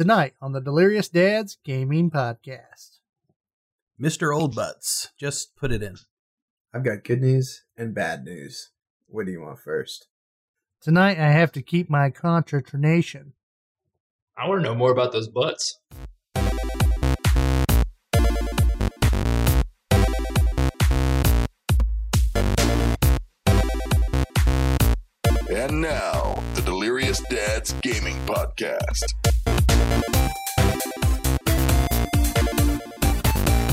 tonight on the Delirious Dads Gaming Podcast. Mr. Old Butts, just put it in. I've got good news and bad news. What do you want first? Tonight I have to keep my concentration. I want to know more about those butts. And now, the Delirious Dads Gaming Podcast.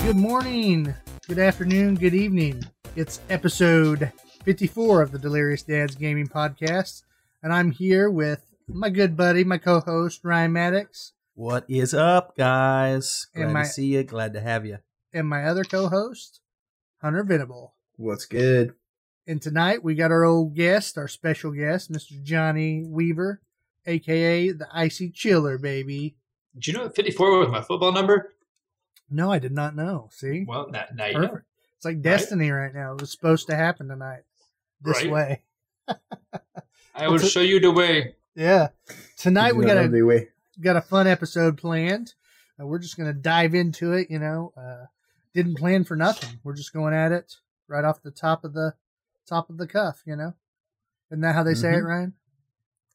Good morning, good afternoon, good evening. It's episode 54 of the Delirious Dads Gaming Podcast, and I'm here with my good buddy, my co host, Ryan Maddox, What is up, guys? Glad Am I- to see you. Glad to have you. and my other co host, Hunter Venable. What's good? And tonight we got our old guest, our special guest, Mr. Johnny Weaver, aka the Icy Chiller, baby. Did you know that 54 was my football number? No, I did not know. See? Well, now, now you know. Perfect. It's like destiny right now. It was supposed to happen tonight. This Right. way. I will show you the way. Yeah. Tonight we got a the way. got a fun episode planned. Uh, we're just gonna dive into it. You know, uh, didn't plan for nothing. We're just going at it right off the top of the top of the cuff. You know, isn't that how they say it, Mhm. Ryan?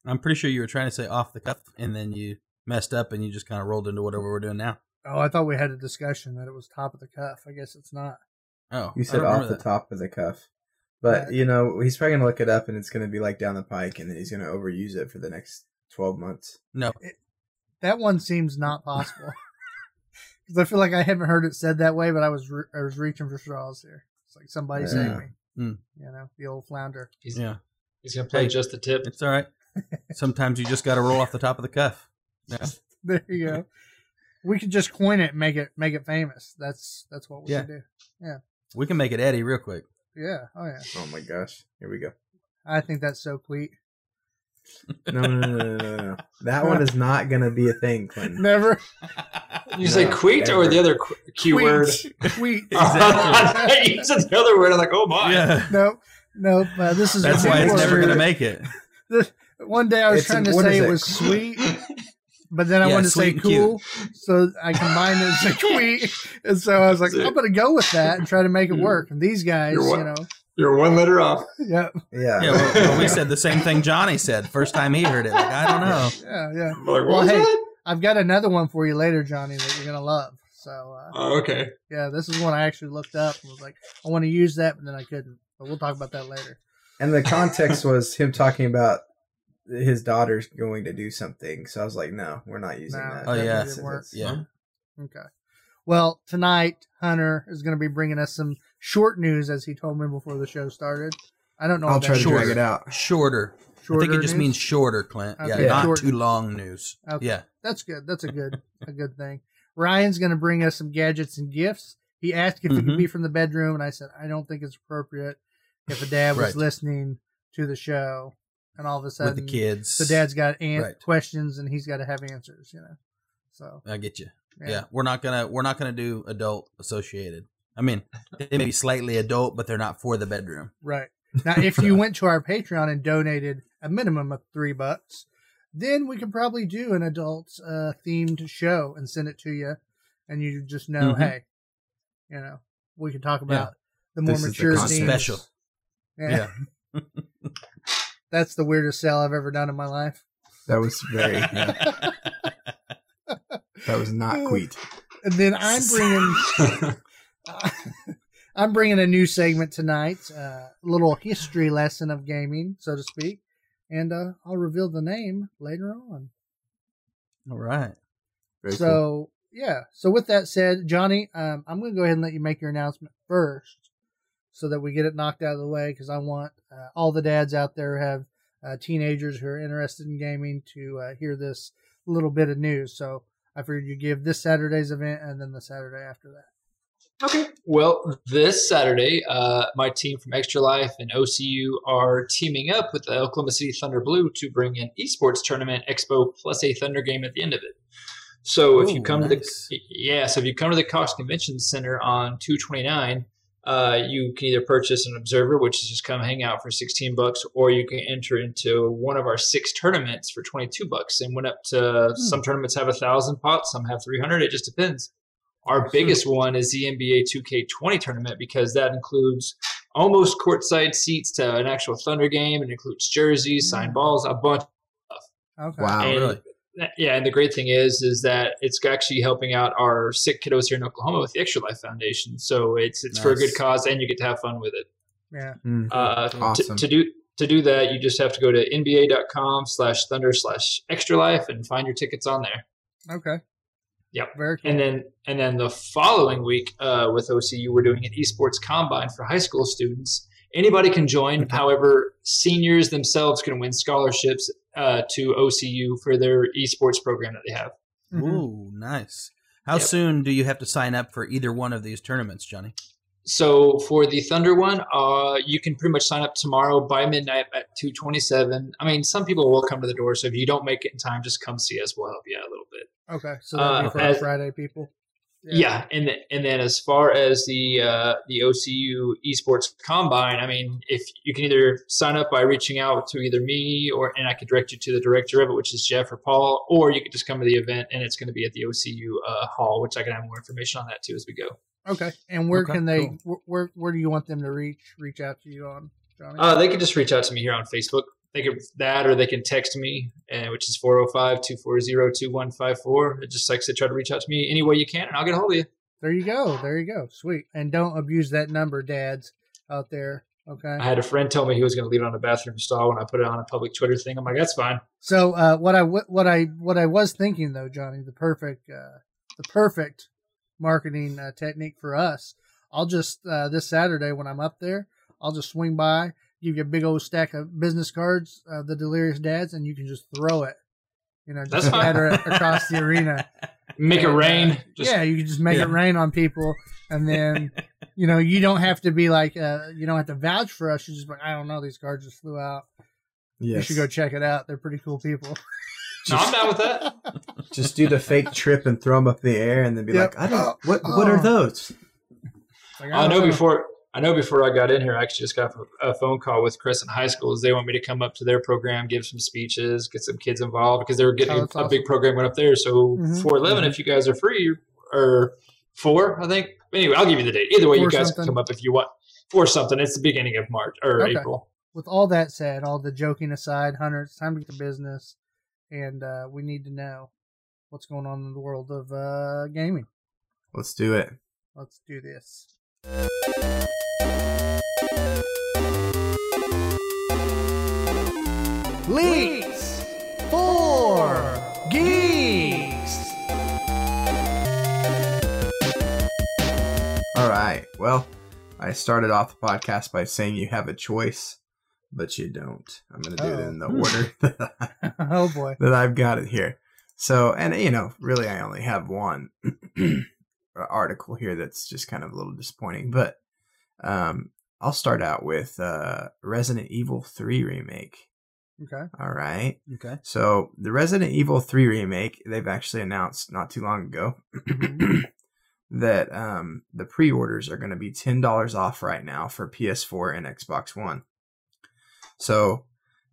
I'm pretty sure you were trying to say off the cuff, and then you messed up, and you just kind of rolled into whatever we're doing now. Oh, I thought we had a discussion that it was top of the cuff. I guess it's not. Oh, You said off the that. top of the cuff. But, Yeah. you know, he's probably going to look it up and it's going to be like down the pike and then he's going to overuse it for the next 12 months. No, That one seems not possible. Because I feel like I haven't heard it said that way, but I was re- I was reaching for straws here. It's like somebody saying Yeah. me. Mm. You know, the old flounder. He's, yeah, he's going to play Hey. just the tip. it's all right. Sometimes you just got to roll off the top of the cuff. Yeah. There you go. we could just coin it, and make it make it famous. That's that's what we Yeah. should do. Yeah. We can make it Eddie real quick. Yeah. Oh yeah. Oh my gosh. Here we go. I think that's so sweet. No, no, no, no, no, no. That one is not going to be a thing, Clinton. Never. You say No, queet or the other qu- keyword? Tweet. Exactly. you said the other word. I'm like, oh my. yeah, No, Nope. Uh, this is that's why it's word. never gonna make it. One day I was It's- trying to say it it? was sweet, but then I Yeah, wanted to say sweet and cute. cool, so I combined it as a tweet, and so I was like, I'm gonna go with that and try to make it work. And these guys, You're you know, You're one letter off. yeah, Yeah. Yeah, well, well, we said the same thing Johnny said first time he heard it. Like, I don't know. yeah, yeah. I'm like, what Well, was hey. that? I've got another one for you later, Johnny, that you're gonna love. So uh, Oh, okay. yeah, this is one I actually looked up and was like, I want to use that, but then I couldn't. But we'll talk about that later. And the context was him talking about his daughter's going to do something. So I was like, no, we're not using No, that. Oh, that yeah. didn't work. Yeah. Hmm? Okay. Well, tonight Hunter is going to be bringing us some short news, as he told me before the show started. I don't know. I'll try that to Shorter. drag it out. Shorter. I think it just news? means shorter, Clint. Yeah, Okay, not short. too long news. Okay. Yeah. That's good. That's a good a good thing. Ryan's going to bring us some gadgets and gifts. He asked if it could mm-hmm. be from the bedroom, and I said I don't think it's appropriate if a dad was Right. listening to the show, and all of a sudden With the kids. the dad's got an- Right. questions and he's got to have answers. You know, so I get you. yeah. Yeah. we're not gonna we're not gonna do adult associated. I mean, they may be slightly adult, but they're not for the bedroom. Right. Now, if you went to our Patreon and donated a minimum of three bucks, then we could probably do an adult uh, themed show and send it to you, and you just know, Mhm. hey, you know, we can talk about the more This is the mature themes. Special. Yeah. That's the weirdest sale I've ever done in my life. That was very, yeah, that was not queet. And then I'm bringing I'm bringing a new segment tonight, uh, a little history lesson of gaming, so to speak, and uh, I'll reveal the name later on. All right. Very cool. so yeah. So with that said, Johnny, um, I'm going to go ahead and let you make your announcement first, so that we get it knocked out of the way. Because I want uh, all the dads out there who have uh, teenagers who are interested in gaming to uh, hear this little bit of news. So I figured you give this Saturday's event and then the Saturday after that. Okay. Well, this Saturday, uh, my team from Extra Life and OCU are teaming up with the Oklahoma City Thunder Blue to bring an esports tournament expo plus a Thunder game at the end of it. So if you come nice. to the yeah, so if you come to the Cox Convention Center on 229, uh, you can either purchase an observer, which is just come hang out for 16 bucks, or you can enter into one of our six tournaments for 22 bucks and went up to hmm. some tournaments have a thousand pots, some have 300. It just depends. Our hmm. biggest one is the NBA 2K20 tournament because that includes almost courtside seats to an actual Thunder game. and includes jerseys, signed hmm. balls, a bunch. Okay. Wow. And- really? Yeah, and the great thing is, is that it's actually helping out our sick kiddos here in Oklahoma with the Extra Life Foundation. So it's it's for a good cause, and you get to have fun with it. Yeah. Mm. Uh, to- Awesome. to, do to do that, you just have to go to nba.com slash thunder slash extra life and find your tickets on there. Okay. Yep. Very cool. And then and then the following week uh, with OCU, we're doing an esports combine for high school students. Anybody can join. However, seniors themselves can win scholarships uh, to OCU for their esports program that they have. Mhm. Ooh, nice. How Yep. soon do you have to sign up for either one of these tournaments, Johnny? So for the Thunder one, uh, you can pretty much sign up tomorrow by midnight at two twenty seven. I mean, some people will come to the door, so if you don't make it in time, just come see us. We'll help you out a little bit. Okay. So that'll be Uh, for as- Friday people. Yeah, and th- and then as far as the uh, the OCU esports combine, I mean, if you can either sign up by reaching out to either me or and I could direct you to the director of it, which is Jeff or Paul, or you could just come to the event and it's going to be at the OCU uh, hall, which I can have more information on that too as we go. Okay. And where Okay, can they? cool. wh- Where Where do you want them to reach reach out to you on, Johnny? Uh, they can just reach out to me here on Facebook. They can that, or they can text me, uh, which is 405-240-2154. Just like to try to reach out to me any way you can, and I'll get a hold of you. there you go. There you go. Sweet. And don't abuse that number, dads out there. Okay. I had a friend tell me he was going to leave it on a bathroom stall when I put it on a public Twitter thing. I'm like, that's fine. So uh, what i what I what I was thinking though, Johnny, the perfect uh, the perfect marketing uh, technique for us. I'll just uh, this Saturday when I'm up there, I'll just swing by, give you a big old stack of business cards, uh, the Delirious Dads, and you can just throw it. You know, just fine. scatter it across the arena. Make it And, uh, rain. Just, yeah, you can just make Yeah. it rain on people, and then you know you don't have to be like uh, you don't have to vouch for us. You just like, I don't know, these cards just flew out. You should go check it out. They're pretty cool people. No, I'm down with that. Just do the fake trip and throw them up in the air, and then be Yep. like, "I don't. Oh, What? What are oh. those?" Like, I know don't before I know before I got in here, I actually just got a a phone call with Crescent High Schools. They want me to come up to their program, give some speeches, get some kids involved because they were getting Oh, a, that's a big program went up there. So Mhm. four eleven, if you guys are free, or four, I think. Anyway, I'll give you the date. Either way, you guys something. can come up if you want. For something, it's the beginning of March or Okay. April. with all that said, all the joking aside, Hunter, it's time to get to business, and uh, we need to know what's going on in the world of uh, gaming. Let's do it. Let's do this. Leaks for geeks. All right. Well, I started off the podcast by saying you have a choice, but you don't. I'm going to do it in the Oh. order that, I, oh boy. that I've got it here. So, and you know, really, I only have one article here that's just kind of a little disappointing, but um, I'll start out with uh, Resident Evil 3 remake. Okay. All right. Okay. So the Resident Evil 3 remake, they've actually announced not too long ago that um, the pre-orders are going to be $10 off right now for PS4 and Xbox One. So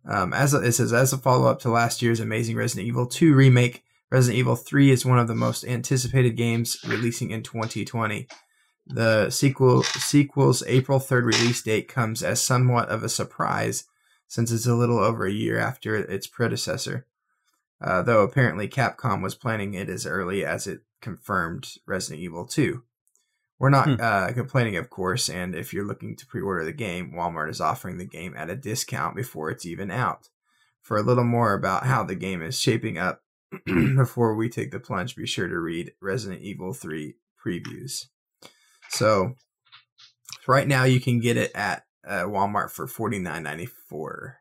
um, as a, it says, as a follow-up to last year's amazing Resident Evil 2 remake, Resident Evil 3 is one of the most anticipated games releasing in 2020. The sequel sequel's April 3rd release date comes as somewhat of a surprise since it's a little over a year after its predecessor. Uh, though apparently Capcom was planning it as early as it confirmed Resident Evil 2. We're not Hmm. uh, complaining, of course, and if you're looking to pre order the game, Walmart is offering the game at a discount before it's even out. For a little more about how the game is shaping up before we take the plunge, be sure to read Resident Evil 3 previews. So, right now you can get it at uh, Walmart for forty nine ninety four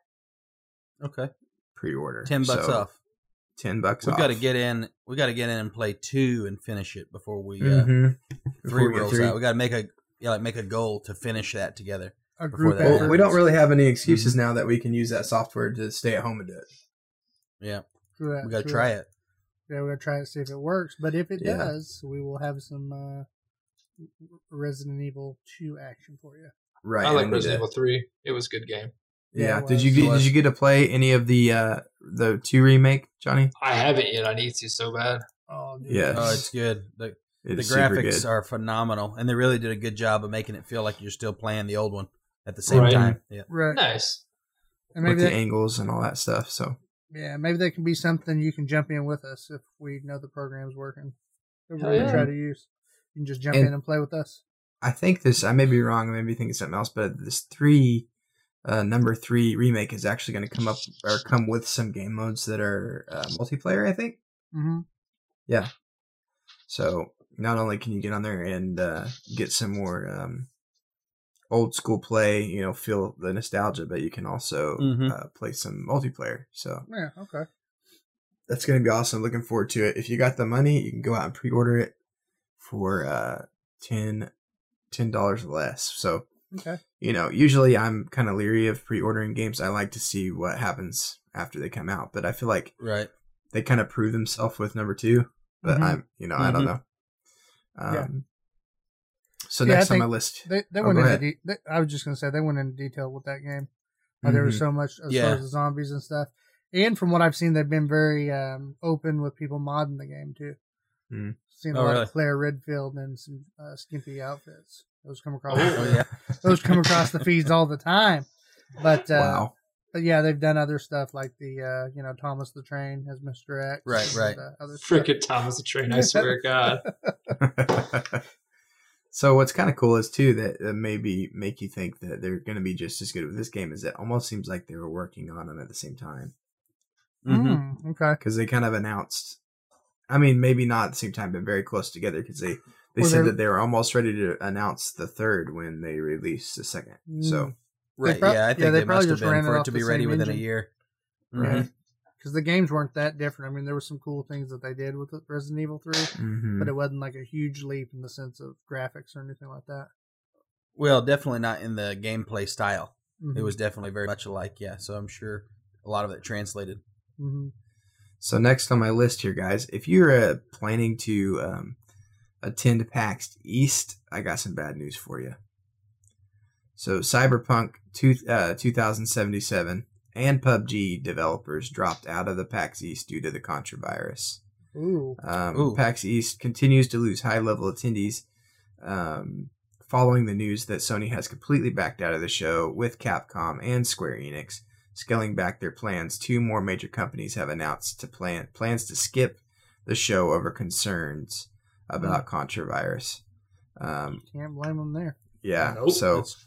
Okay. pre order. Ten bucks off. Ten bucks off. We've off. got to get in. We got to get in and play two and finish it before we uh, Mhm. three Before we get rolls three. out. We got to make a yeah, like make a goal to finish that together. A group that Well, we don't really have any excuses Mm-hmm. now that we can use that software to stay at home and do it. Yeah, True that, we got to true try that. it. Yeah, we're gonna try to see if it works. But if it Yeah. does, we will have some uh, Resident Evil Two action for you. Right. I I like Resident to- Evil Three. It was a good game. Yeah, Yeah. Did you get, did you get to play any of the uh the two remake, Johnny? I haven't yet. I need to so bad. Oh, dude. Yes. Oh, it's good. The, It the graphics good. are phenomenal, and they really did a good job of making it feel like you're still playing the old one at the same Right. time. Yeah. right. Nice. And with maybe the that, angles and all that stuff. So yeah, maybe that can be something you can jump in with us if we know the program's working. If we're gonna yeah. try to use, you can just jump And- in and play with us. I think this. I may be wrong. I may be thinking something else, but this three, uh, number three remake is actually going to come up or come with some game modes that are uh, multiplayer. I think. Mm-hmm. Yeah. So not only can you get on there and uh, get some more um, old school play, you know, feel the nostalgia, but you can also Mhm. uh, play some multiplayer. So Yeah. Okay. that's going to be awesome. Looking forward to it. If you got the money, you can go out and pre-order it for uh, 10 dollars less. So Okay. you know, usually I'm kind of leery of pre-ordering games. I like to see what happens after they come out, but I feel like Right. they kind of prove themselves with number two. But Mhm. I'm, you know, I don't Mhm. know. Um, Yeah. So Yeah, I next on my list, They they Oh, went into de- they, I was just gonna say they went into detail with that game. Uh, there was Mhm. so much as Yeah. far as the zombies and stuff. And from what I've seen, they've been very um, open with people modding the game too. Mm. Seen a Oh, lot really? of Claire Redfield and some uh, skimpy outfits. Those come across. Oh yeah. those come across the feeds all the time. But uh, wow. but yeah, they've done other stuff like the uh, you know Thomas the Train as Mr. X. Right, and, right. uh, other stuff. Thomas the Train. I swear to God. so what's kind of cool is too that uh, maybe make you think that they're going to be just as good with this game is it almost seems like they were working on them at the same time hmm Mm, okay. because they kind of announced. I mean, maybe not at the same time, but very close together because they they Well, said that they were almost ready to announce the third when they released the second. So Mm. Right. prob- yeah, I yeah, think they they, probably must have ran been it for it off to the be ready same within a engine. year. Right. Mhm. Because the games weren't that different. I mean, there were some cool things that they did with Resident Evil 3, Mhm. but it wasn't like a huge leap in the sense of graphics or anything like that. Well, definitely not in the gameplay style. It Mhm. was definitely very much alike. Yeah. So I'm sure a lot of it translated. Mhm. So next on my list here, guys, if you're uh, planning to um, attend PAX East, I got some bad news for you. So Cyberpunk two, uh, 2077 and PUBG developers dropped out of the PAX East due to the controvirus. Ooh. Um, Ooh. PAX East continues to lose high level attendees um, following the news that Sony has completely backed out of the show with Capcom and Square Enix scaling back their plans. Two more major companies have announced to plan plans to skip the show over concerns about controvirus. Um, Can't blame them there. yeah, Nope. so That's,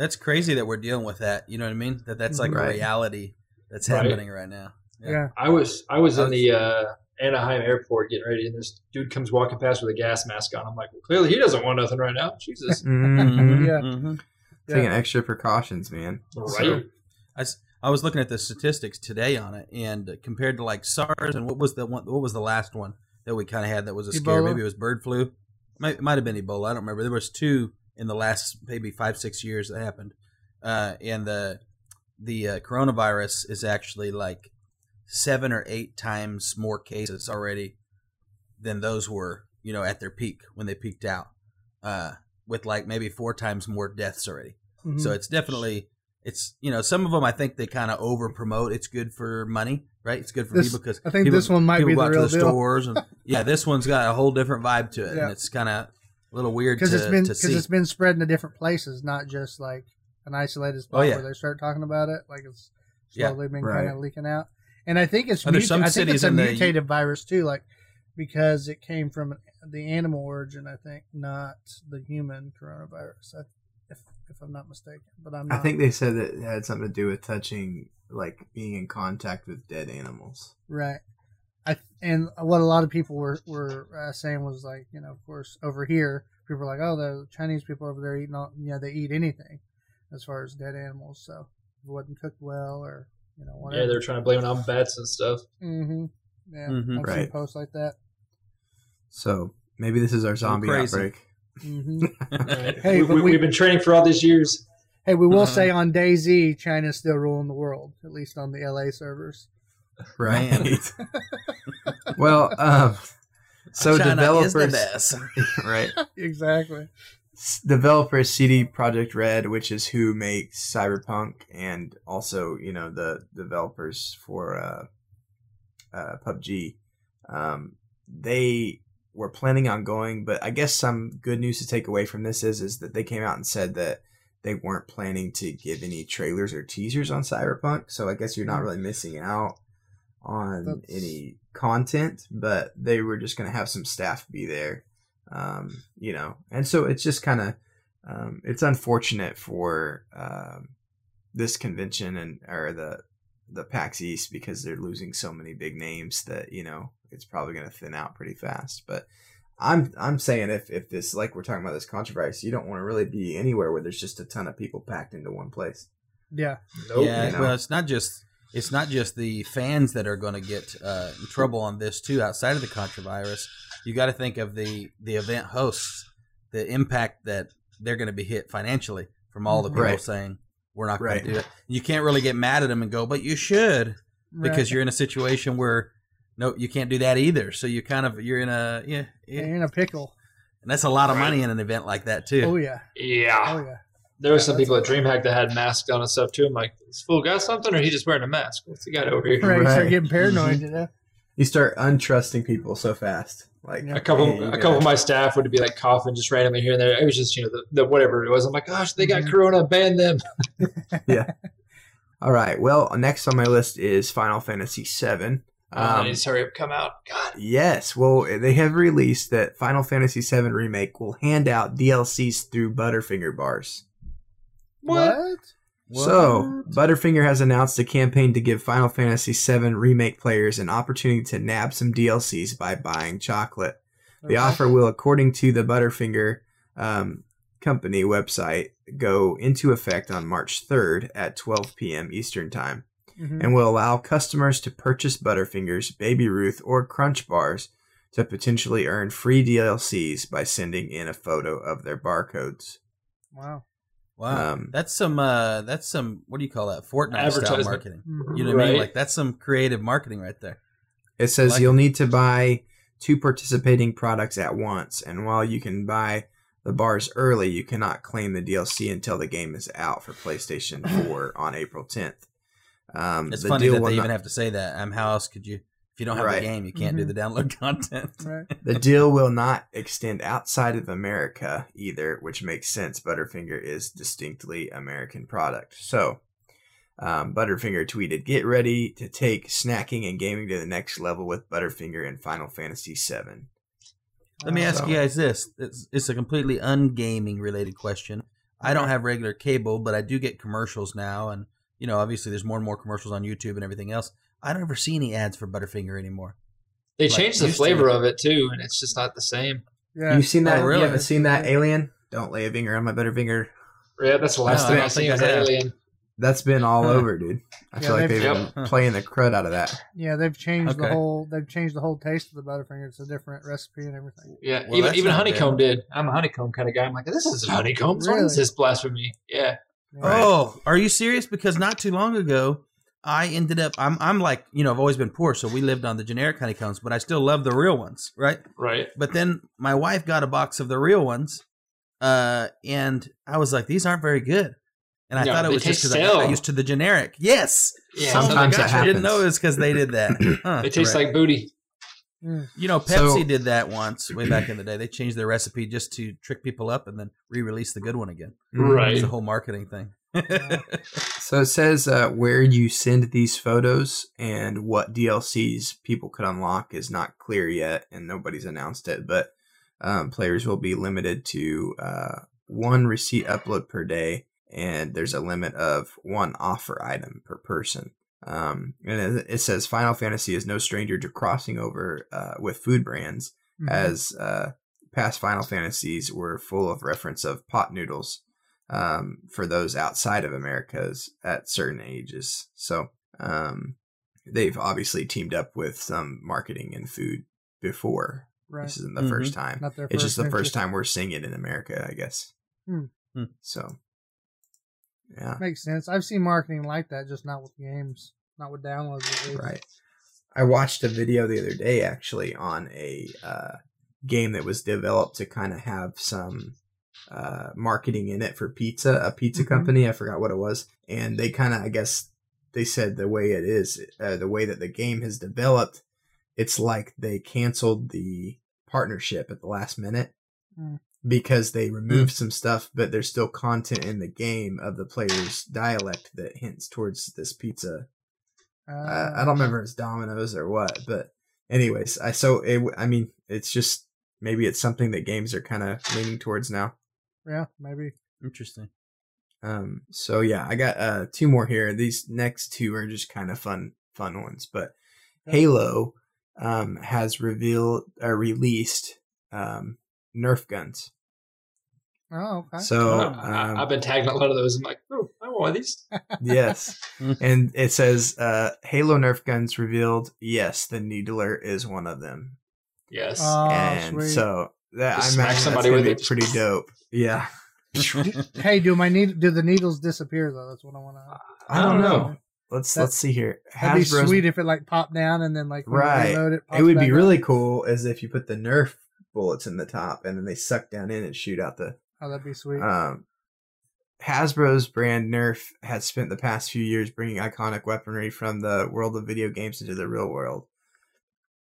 that's crazy that we're dealing with that. You know what I mean? That that's like Right. a reality that's Right. happening right now. Yeah. Yeah. I was I was in the uh, Anaheim airport getting ready, and this dude comes walking past with a gas mask on. I'm like, well, clearly he doesn't want nothing right now. Jesus, mhm, Mhm, Yeah. mhm. taking extra precautions, man. right? I, s- I was looking at the statistics today on it, and compared to like SARS and what was the one? What was the last one that we kind of had that was a scare? Maybe it was bird flu. Might it might have been Ebola. I don't remember. There was two in the last maybe five six years that happened, uh, and the the uh, coronavirus is actually like seven or eight times more cases already than those were you know at their peak when they peaked out, uh, with like maybe four times more deaths already. Mhm. So it's definitely it's you know some of them I think they kind of over promote. It's good for money, right? It's good for This- people because I think people, this one might people be the real to the deal. stores and yeah, this one's got a whole different vibe to it, Yeah. and it's kind of a little weird to, because it's been because it's been spread into different places, not just like an isolated spot Oh, yeah. where they start talking about it. Like it's Yeah. slowly been Right. kind of leaking out, and I think it's And muta- some I think cities it's a in the- mutated virus too, like because it came from the animal origin. I think not the human coronavirus. I, if if I'm not mistaken, but I'm. I think they said that it had something to do with touching, like being in contact with dead animals. Right. I and what a lot of people were were uh, saying was like, you know, of course, over here, people are like, oh, the Chinese people over there eating all, you know, they eat anything as far as dead animals, so it wasn't cooked well or you know whatever. Yeah, they're trying to blame it on bets and stuff. mm-hmm. Yeah, Mhm. I've seen Right. posts like that. So maybe this is our zombie crazy. outbreak. hmm Right? Hey, we, but we, we- have been training for all these years. Hey, we will Uh-huh. say on DayZ, China's still ruling the world, at least on the LA servers. Right. Man. well, um, So China is the developers, best. right? exactly. S- Developer CD Projekt Red, which is who makes Cyberpunk, and also you know the developers for uh, uh, PUBG. Um, they were planning on going, but I guess some good news to take away from this is is that they came out and said that they weren't planning to give any trailers or teasers on Cyberpunk. So I guess you're not really missing out on That's- any content, but they were just going to have some staff be there, um, you know. And so it's just kind of um, it's unfortunate for um, this convention and or the the PAX East because they're losing so many big names that you know it's probably going to thin out pretty fast. But I'm I'm saying if if this like we're talking about this controversy, you don't want to really be anywhere where there's just a ton of people packed into one place. Yeah. Nope. yeah, you know. well, it's not just it's not just the fans that are going to get uh, in trouble on this too. Outside of the controvirus, you got to think of the the event hosts, the impact that they're going to be hit financially from all the people Right. saying we're not going Right. to do it. You can't really get mad at them and go, but you should because Right. you're in a situation where no, you can't do that either. So you kind of you're in a yeah, yeah. You're in a pickle. and that's a lot of Right. money in an event like that too. Oh yeah. Yeah. Oh yeah. There were some people at DreamHack that had masks on and stuff too. I'm like, this fool got something, or he just wearing a mask? What's he got over here? Right. You start getting paranoid. You know. You start untrusting people so fast. Like A couple, hey, a couple of my staff would be like coughing just randomly here and there. It was just you know the, the whatever it was. I'm like, gosh, they got Mhm. Corona, ban them. Yeah. All right. Well, next on my list is Final Fantasy VII. Um, Um, needs hurry up, come out. God, Yes, well, they have released that Final Fantasy VII Remake will hand out DLCs through Butterfinger bars. What? So, Butterfinger has announced a campaign to give Final Fantasy VII Remake players an opportunity to nab some DLCs by buying chocolate. The Okay. offer will, according to the Butterfinger um, company website, go into effect on March 3rd at 12 p.m. Eastern Time Mhm. and will allow customers to purchase Butterfingers, Baby Ruth, or Crunch bars to potentially earn free DLCs by sending in a photo of their barcodes. Wow. Wow, Um, that's some uh that's some what do you call that Fortnite style marketing. Mhm. You know what I mean? Like that's some creative marketing right there. It says Like you'll it. need to buy two participating products at once, and while you can buy the bars early, you cannot claim the DLC until the game is out for PlayStation 4 on April 10th. Um, It's the funny deal that they not- even have to say that. Um, how else could you? If you don't have Right. the game, you can't do the download content. Right. The deal will not extend outside of America either, which makes sense. Butterfinger is distinctly American product. So, um, Butterfinger tweeted, "Get ready to take snacking and gaming to the next level with Butterfinger and Final Fantasy VII." Let me ask So- you guys this: it's, it's a completely ungaming related question. I don't have regular cable, but I do get commercials now, and you know, obviously, there's more and more commercials on YouTube and everything else. I don't ever see any ads for Butterfinger anymore. They Like changed the used to. flavor of it too, and it's just not the same. Yeah. You've seen that? Oh, really? You haven't seen that Alien? Don't lay a finger on my Butterfinger. Yeah, that's the last No, thing don't I seen think was Alien. That's been all Huh. over, dude. I Yeah, feel like they've- they've Yep. been playing the crud out of that. Yeah, they've changed the whole. They've changed the whole taste of the Butterfinger. It's a different recipe and everything. Yeah, Well, even even Honeycomb bad. did. I'm a Honeycomb kind of guy. I'm like, this isn't Honeycomb. What Really? is this blasphemy? Yeah. Yeah. Oh, are you serious? Because not too long ago, I ended up. I'm I'm like you know I've always been poor, so we lived on the generic honeycombs, but I still love the real ones, right? Right. But then my wife got a box of the real ones, uh, and I was like, these aren't very good. And I No, thought it was just because I got used to the generic. Yes. Yeah. Sometimes oh my that gosh, I didn't know it was because they did that. Huh, They taste correct. like booty. Mm. You know, Pepsi So- did that once way back in the day. They changed their recipe just to trick people up and then re-release the good one again. Right. It's a whole marketing thing. So it says uh, where you send these photos and what DLCs people could unlock is not clear yet, and nobody's announced it. But um, players will be limited to uh, one receipt upload per day, and there's a limit of one offer item per person. Um, and it, says Final Fantasy is no stranger to crossing over uh, with food brands, Mhm. as uh, past Final Fantasies were full of reference of pot noodles um, for those outside of Americas at certain ages. So um, they've obviously teamed up with some marketing and food before. right. This isn't the Mhm. first time. Not their It's just the first time we're seeing it in America, I guess. Hmm. Hmm. So, yeah, Makes sense. I've seen marketing like that, just not with games, not with downloads. at right. I watched a video the other day actually on a uh, game that was developed to kind of have some uh, marketing in it for pizza, a pizza Mhm. company. I forgot what it was, and they kind of, I guess, they said the way it is, uh, the way that the game has developed, it's like they canceled the partnership at the last minute Mm. because they removed some stuff, but there's still content in the game of the player's dialect that hints towards this pizza uh, I don't remember it's Domino's or what, but anyways, I so it, I mean, it's just maybe it's something that games are kind of leaning towards now. Yeah, maybe. Interesting. Um, so yeah, I got uh two more here. These next two are just kind of fun, fun ones. But Yeah. Halo um has revealed or released um Nerf guns. Oh, okay. So I- um, I, have been tagging a lot of those. I'm like, oh, I want one of these. yes, and it says uh Halo Nerf guns revealed. Yes, the Needler is one of them. Yes. Oh, and sweet. so that Just I smack imagine somebody that's with it. pretty dope. Yeah, hey, do my need do the needles disappear though? That's what I want to. know. I don't know. know. Let's That- let's see here. That'd be Hasbro's- sweet if it like popped down and then like Right. reload it. It would back be up. really cool as if you put the Nerf bullets in the top and then they suck down in and shoot out the. Oh, that'd be sweet. Um, Hasbro's brand Nerf has spent the past few years bringing iconic weaponry from the world of video games into the real world.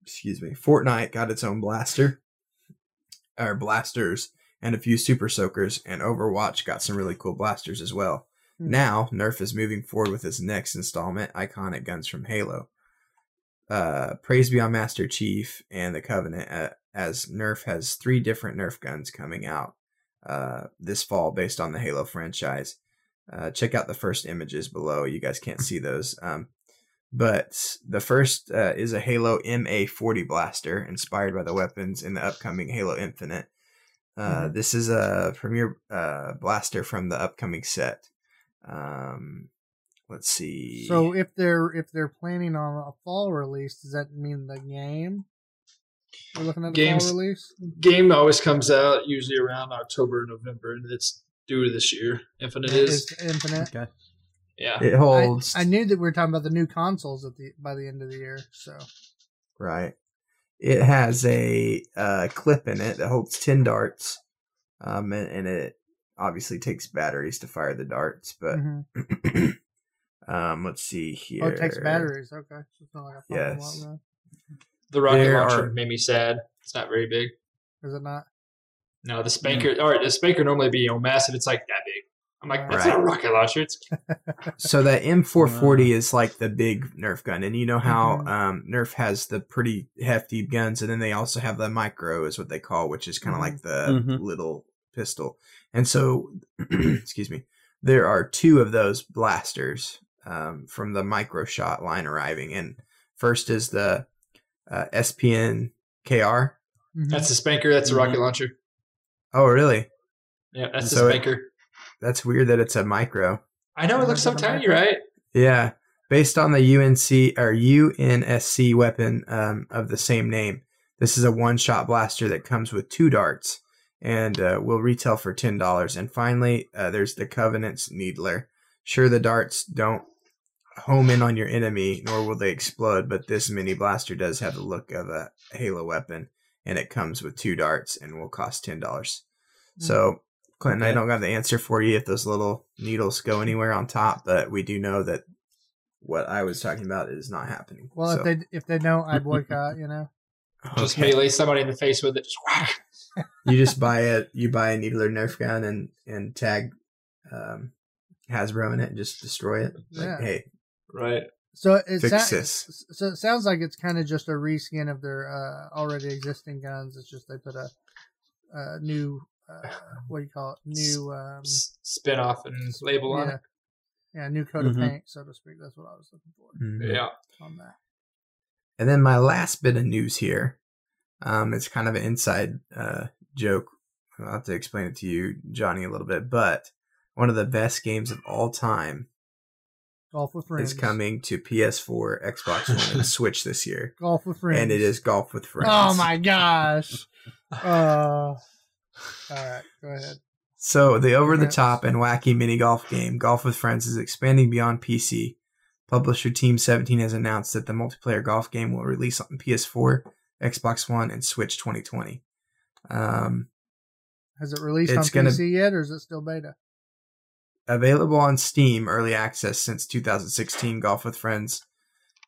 Excuse me. Fortnite got its own blaster, or blasters, and a few super soakers, and Overwatch got some really cool blasters as well. Hmm. Now, Nerf is moving forward with its next installment, iconic guns from Halo. Uh, praise be on Master Chief and the Covenant, uh, as Nerf has three different Nerf guns coming out uh, this fall based on the Halo franchise. Uh, check out the first images below. You guys can't see those. Um, but the first uh, is a Halo MA40 blaster inspired by the weapons in the upcoming Halo Infinite. Uh, Mhm. This is a premier uh, blaster from the upcoming set. Um, let's see. So if they're if they're planning on a fall release, does that mean the game? We're looking at a Games- fall release. Game always comes out usually around October, November, and it's due this year. Infinite is. It's infinite. Okay. Yeah. it holds I knew that we were talking about the new consoles at the by the end of the year. So Right. It has a uh, clip in it that holds 10 darts. Um, and, and it obviously takes batteries to fire the darts. But Mhm. um, let's see here. oh, it takes batteries. Okay, so it's not like a Yes. long. The rocket There launcher are- made me sad. It's not very big. Is it not? No, the spanker. All right, the spanker normally be you know massive. It's like that big. I'm like, that's Right. not a rocket launcher. It's So that M440 is like the big Nerf gun. And you know how Mhm. um, Nerf has the pretty hefty guns. And then they also have the micro, is what they call, which is kind of like the Mhm. little pistol. And so, excuse me, there are two of those blasters um, from the micro shot line arriving. And first is the uh, SPN KR. Mhm. that's a spanker. That's a Mhm. rocket launcher. Oh, really? Yeah, that's So the it- spanker. That's weird that it's a micro. I know it looks so tiny, right? Yeah, based on the UNC or UNSC weapon um, of the same name. This is a one-shot blaster that comes with two darts and uh, will retail for ten dollars. And finally, uh, there's the Covenant's Needler. Sure, the darts don't home in on your enemy, nor will they explode, but this mini blaster does have the look of a Halo weapon, and it comes with two darts and will cost ten dollars. So, Clinton, I don't got the answer for you if those little needles go anywhere on top, but we do know that what I was talking about is not happening. Well, So- if they if they don't, I boycott. You know. Just Okay. melee somebody in the face with it. Just whack. you just buy a you buy a needler Nerf gun and and tag um, Hasbro in it and just destroy it. Like, Yeah. hey, Right. So it fix sa- this. So it sounds like it's kind of just a reskin of their uh, already existing guns. It's just they put a, a new uh, what do you call it? New um, spin off and label on yeah, it. yeah, new coat Mhm. of paint, so to speak. That's what I was looking for Mhm. Yeah. on that. And then my last bit of news here. Um, it's kind of an inside uh, joke. I'll have to explain it to you, Johnny, a little bit. But one of the best games of all time Golf with friends is coming to PS4, Xbox One, and Switch this year, Golf with friends, and it is Golf with Friends. Oh my gosh! uh, all right, go ahead. So the over-the-top and wacky mini golf game, Golf with Friends, is expanding beyond PC Publisher Team 17 has announced that the multiplayer golf game will release on PS4, Xbox One, and Switch 2020. Um, Has it released on PC yet, or is it still beta? available on Steam early access since 2016. Golf with Friends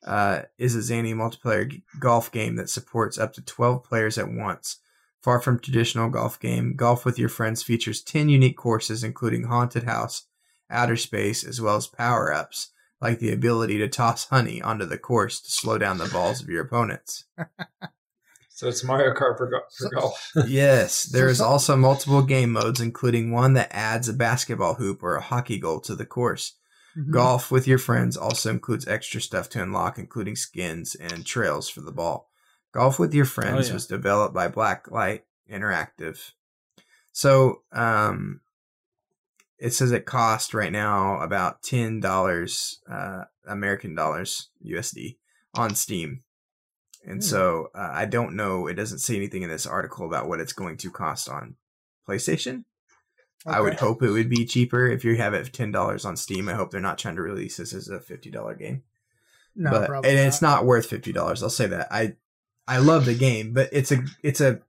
uh, is a zany multiplayer g- golf game that supports up to 12 players at once. Far from traditional golf game, Golf with Your Friends features 10 unique courses, including Haunted House, Outer Space, as well as power ups like the ability to toss honey onto the course to slow down the balls of your opponents. So it's Mario Kart for, go- for So- golf. Yes, there is also multiple game modes, including one that adds a basketball hoop or a hockey goal to the course. Mhm. Golf with your friends also includes extra stuff to unlock, including skins and trails for the ball. Golf with your friends yeah. was developed by Blacklight Interactive. So, um, it says it costs right now about ten dollars uh, American dollars USD on Steam, and Hmm. so uh, I don't know. It doesn't say anything in this article about what it's going to cost on PlayStation. I would hope it would be cheaper if you have it ten dollars on Steam. I hope they're not trying to release this as a fifty dollar game. No, but and it's not worth fifty dollars. I'll say that. I I love the game, but it's a it's a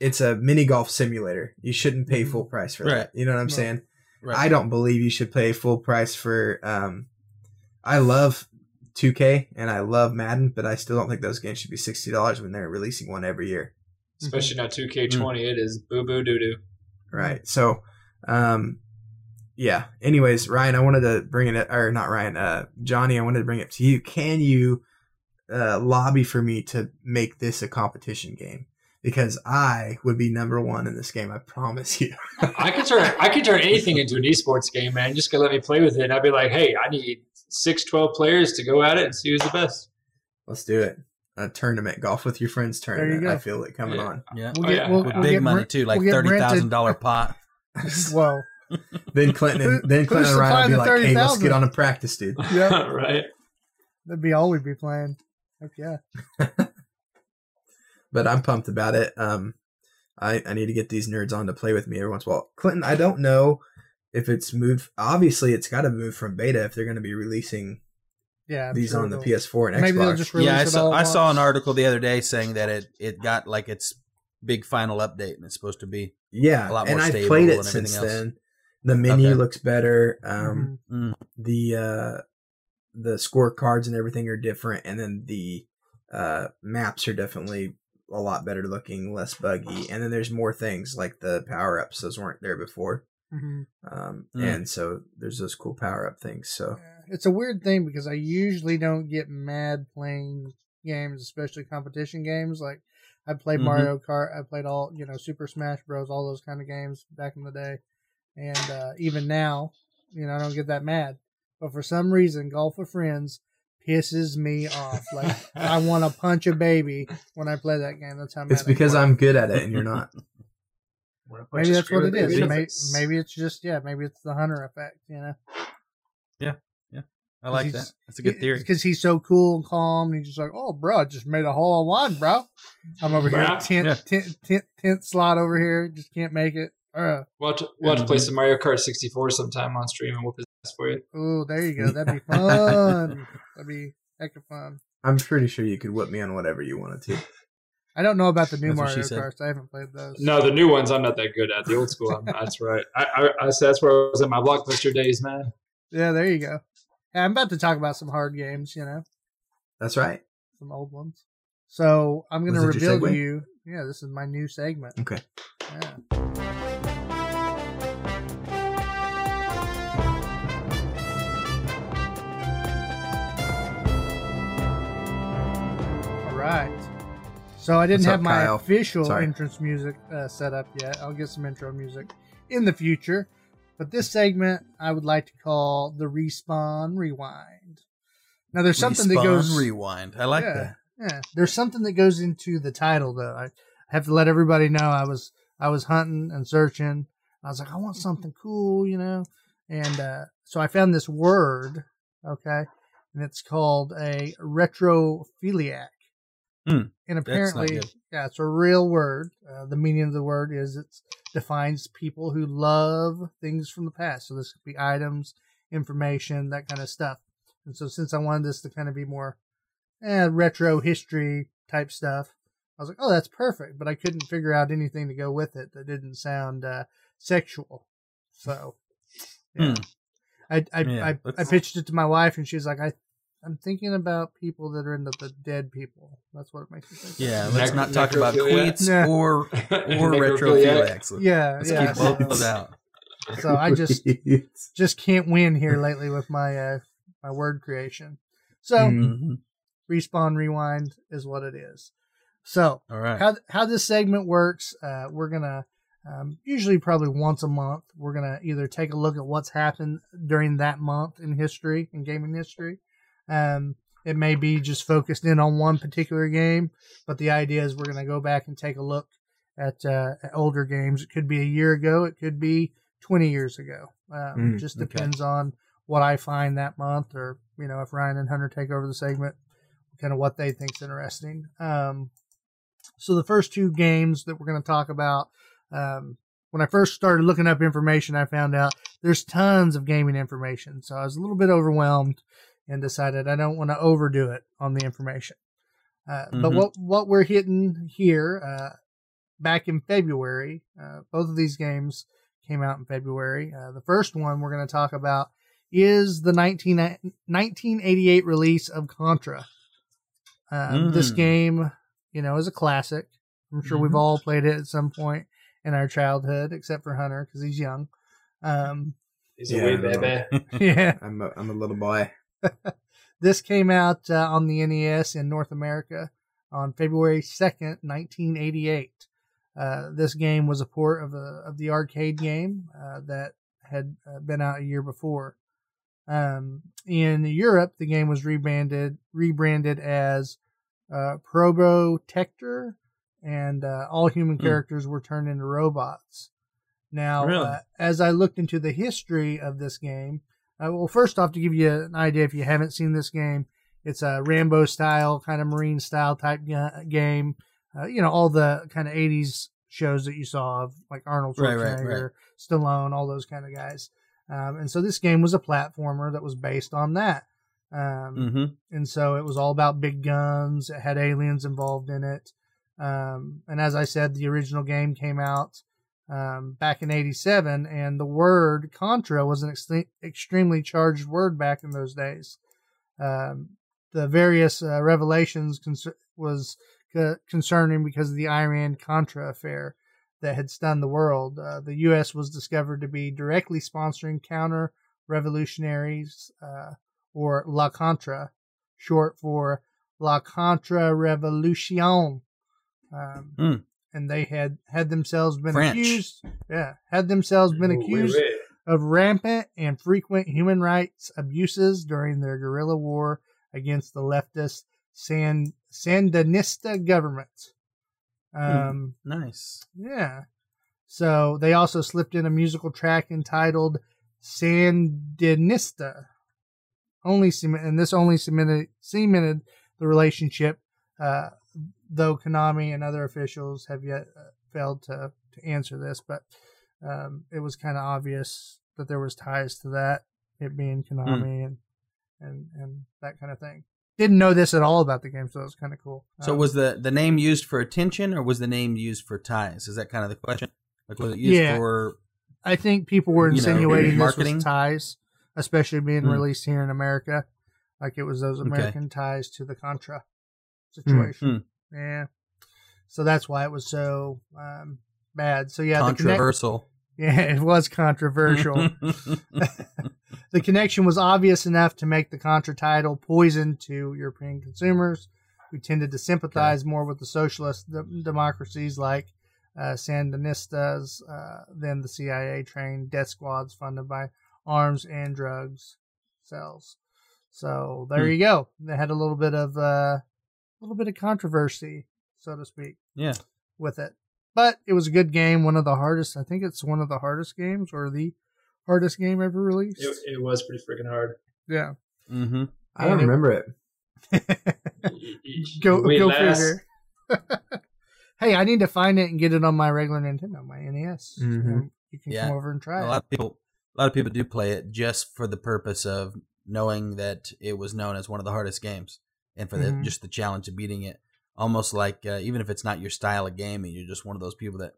it's a mini golf simulator. You shouldn't pay full price for Right. that. You know what I'm Right. saying? Right. I don't believe you should pay full price for. Um, I love 2K and I love Madden, but I still don't think those games should be sixty dollars when they're releasing one every year. Especially now 2K20, it is boo boo doo doo. Right. So, um, yeah. Anyways, Ryan, I wanted to bring it, up or not Ryan, uh, Johnny, I wanted to bring it to you. Can you uh, lobby for me to make this a competition game? Because I would be number one in this game. I promise you. I can turn I can turn anything into an esports game, man. Just gonna let me play with it. And I'd be like, hey, I need six, 12 players to go at it and see who's the best. Let's do it. A tournament, golf with your friends you tournament. go. I feel it coming Yeah. on. yeah. We'll Oh, yeah. we'll, With we'll big get money too, like we'll get thirty Brent to- thousand dollar pot. Whoa. Then Clinton, and, then Clinton and Ryan will be supplying the like, "Hey, let's get on a practice, dude." Yeah, right? that'd be all we'd be playing. Heck yeah. but I'm pumped about it. Um, I, I need to get these nerds on to play with me every once in a while. Clinton, I don't know if it's moved. Obviously, it's got to move from beta if they're going to be releasing Yeah. I'm these sure on the PS4 and Maybe they'll Xbox. just release Yeah, I saw I saw an article the other day saying that it it got like its big final update and it's supposed to be yeah, a lot and more I've stable played it and since else. then. The menu Okay. looks better. Um, Mhm. the uh, the scorecards and everything are different, and then the uh, maps are definitely a lot better looking, less buggy, and then there's more things like the power ups; those weren't there before. Mhm. Um, Mm. And so there's those cool power up things. So It's a weird thing because I usually don't get mad playing games, especially competition games. Like I played Mhm. Mario Kart, I played all you know Super Smash Bros, all those kind of games back in the day, and uh, even now, you know, I don't get that mad. But for some reason, golf with friends pisses me off. Like I want to punch a baby when I play that game. That's how mad it's because get. I'm good at it and you're not. Maybe that's what it is. Maybe Maybe, it's- just yeah. Maybe it's the hunter effect. You know. Yeah. I like that. That's a good theory. Because he's so cool and calm. And he's just like, oh, bro, I just made a hole in one, bro. I'm over here, Bruh. tent, Yeah. tent, tent, tent slot over here. Just can't make it. Uh, We'll have, to, we'll have to play Mhm. some Mario Kart 64 sometime on stream and whoop his ass for you. oh, there you go. That'd be fun. That'd be heck of fun. I'm pretty sure you could whip me on whatever you wanted to. I don't know about the new That's Mario she said. Karts. I haven't played those. No, the new ones I'm not that good at. The old school, I'm, that's right. I, I, I said that's where I was at my blockbuster days, man. Yeah, there you go. Yeah, I'm about to talk about some hard games, you know, That's right. some old ones. So I'm going to Was reveal to you. Yeah, this is my new segment. Okay. Yeah. Right. So I didn't What's up, have my Kyle? official Sorry. entrance music uh, set up yet. I'll get some intro music in the future. But this segment I would like to call the Respawn Rewind. Now there's something that goes rewind. I like yeah, that. Yeah, there's something that goes into the title though. I have to let everybody know I was I was hunting and searching. I was like, I want something cool, you know, and uh, so I found this word, okay, and it's called a retrophiliac. Hmm, and apparently, yeah, it's a real word. Uh, the meaning of the word is it defines people who love things from the past. So this could be items, information, that kind of stuff. And so since I wanted this to kind of be more eh, retro history type stuff, I was like, oh, that's perfect. But I couldn't figure out anything to go with it that didn't sound uh, sexual. So, yeah. Hmm. I I, Yeah, I, I pitched it to my wife, and she's like, I. I'm thinking about people that are into the dead people. That's what it makes me think. of. Yeah, let's Nec- not talk about necrophilia? queens or or Necrophiliac. retrophiliacs. yeah, Let's yeah. keep both of So, those out. so I just just can't win here lately with my uh, my word creation. So Mm. Mhm. respawn rewind is what it is. So All right. how how this segment works, uh, we're gonna um, usually probably once a month we're gonna either take a look at what's happened during that month in history in gaming history. Um, it may be just focused in on one particular game, but the idea is we're gonna go back and take a look at, uh, at older games. It could be a year ago, it could be twenty years ago. Um, Mm, just okay. depends on what I find that month, or you know if Ryan and Hunter take over the segment, kind of what they think's interesting. Um, so the first two games that we're going to talk about, um, when I first started looking up information, I found out there's tons of gaming information. So I was a little bit overwhelmed and decided I don't want to overdo it on the information. Uh, But Mhm. what what we're hitting here, uh, back in February, uh, both of these games came out in February. Uh, the first one we're going to talk about is the 19, 1988 release of Contra. Um, This Mm. game, you know, is a classic. I'm sure we've Mhm. all played it at some point in our childhood, except for Hunter because he's young. Um, He's a wee I know. baby. yeah, I'm a, I'm a little boy. this came out uh, on the NES in North America on February 2nd, 1988. Uh, this game was a port of, a, of the arcade game uh, that had uh, been out a year before. Um, in Europe, the game was rebranded rebranded as uh, Probotector, and uh, all human Hmm. characters were turned into robots. Now, Really? uh, as I looked into the history of this game, uh, well, first off, to give you an idea, if you haven't seen this game, it's a Rambo style, kind of Marine style type ga- game. Uh, you know, all the kind of 80s shows that you saw of like Arnold Right, Schwarzenegger, right, Stallone, all those kind of guys. Um, and so this game was a platformer that was based on that. Um, hmm and so it was all about big guns. It had aliens involved in it. Um, and as I said, the original game came out um, back in '87, and the word Contra was an ex- extremely charged word back in those days. Um, the various uh, revelations was co- concerning because of the Iran Contra affair that had stunned the world. Uh, the U.S. was discovered to be directly sponsoring counter revolutionaries. Uh, or La Contra, short for La Contra Revolution. Um, Hmm. And they had had themselves been French. accused, yeah, had themselves been Wee accused wee. of rampant and frequent human rights abuses during their guerrilla war against the leftist San Sandinista government. Um, Nice. yeah. So they also slipped in a musical track entitled Sandinista. Only cement, and this only cemented cemented the relationship. Uh, though Konami and other officials have yet uh, failed to to answer this, but um, it was kind of obvious that there was ties to that, it being Konami and and and that kind of thing. Didn't know this at all about the game, so it was kind of cool. So Um, was the the name used for attention, or was the name used for ties? Is that kind of the question? Like was it used Yeah. for? I think people were you know, insinuating this marketing? was ties, especially being Hmm. released here in America. Like it was those Okay. American ties to the Contra situation. Hmm. Yeah. So that's why it was so um, bad. So yeah, the connect- Controversial. yeah, it was controversial. the connection was obvious enough to make the Contra title poison to European consumers who tended to sympathize more with the socialist d- democracies like uh, Sandinistas uh, than the CIA trained death squads funded by arms and drugs cells. So there Hmm. you go. They had a little bit of uh, little bit of controversy, so to speak yeah. with it. But it was a good game, one of the hardest. I think it's one of the hardest games or the hardest game ever released. It, it was pretty freaking hard. yeah. Mm-hmm. I don't And remember it. go Wait, go last- figure. hey, I need to find it and get it on my regular Nintendo, my NES. Mhm. And you can Yeah. come over and try A it. lot of people, a lot of people do play it just for the purpose of knowing that it was known as one of the hardest games, and for the, Mhm. just the challenge of beating it. Almost like uh, even if it's not your style of game, and you're just one of those people that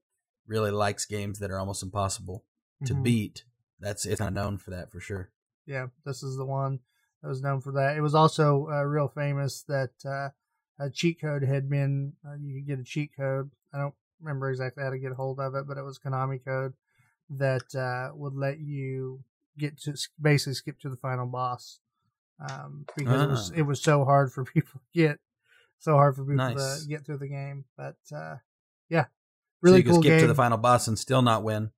really likes games that are almost impossible to Mhm. beat. That's it's not known for that for sure. Yeah, this is the one that was known for that. It was also uh, real famous that uh, a cheat code had been. Uh, you could get a cheat code. I don't remember exactly how to get a hold of it, but it was Konami code that uh, would let you get to basically skip to the final boss um, because it was Ah. it was so hard for people to get, so hard for people Nice. to get through the game. But uh, yeah, so really you can cool skip game. to the final boss and still not win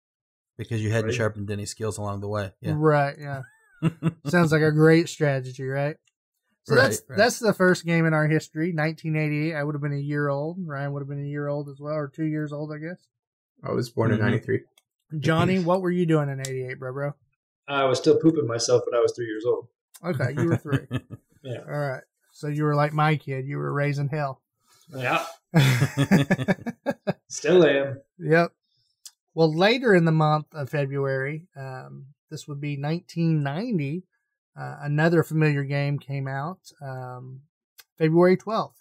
because you hadn't Right. sharpened any skills along the way. Yeah. Right. Yeah. Sounds like a great strategy, right? So Right, that's right. that's the first game in our history, 1988. I would have been a year old. Ryan would have been a year old as well, or two years old, I guess. I was born in Mhm. '93. Johnny, what were you doing in '88, bro, bro? I was still pooping myself when I was three years old. Okay, you were three. Yeah. All right. So you were like my kid. You were raising hell. Yeah, still am. Yep. Well, later in the month of February, um, this would be 1990. Uh, another familiar game came out um, February 12th,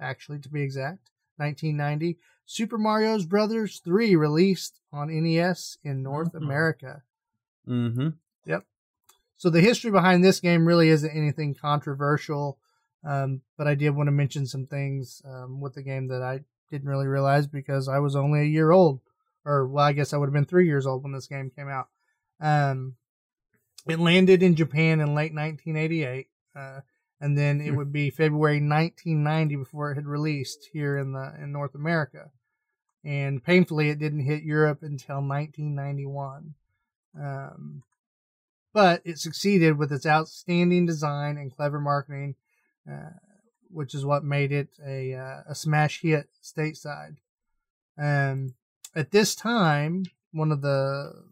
actually, to be exact. 1990. Super Mario's Brothers 3 released on NES in North Mhm. America. mm-hmm. So the history behind this game really isn't anything controversial, um, but I did want to mention some things um, with the game that I didn't really realize because I was only a year old, or well, I guess I would have been three years old when this game came out. Um, it landed in Japan in late 1988, uh, and then it Hmm. would be February 1990 before it had released here in the in North America, and painfully, it didn't hit Europe until 1991. Um, but it succeeded with its outstanding design and clever marketing, uh, which is what made it a uh, a smash hit stateside. Um, at this time, one of the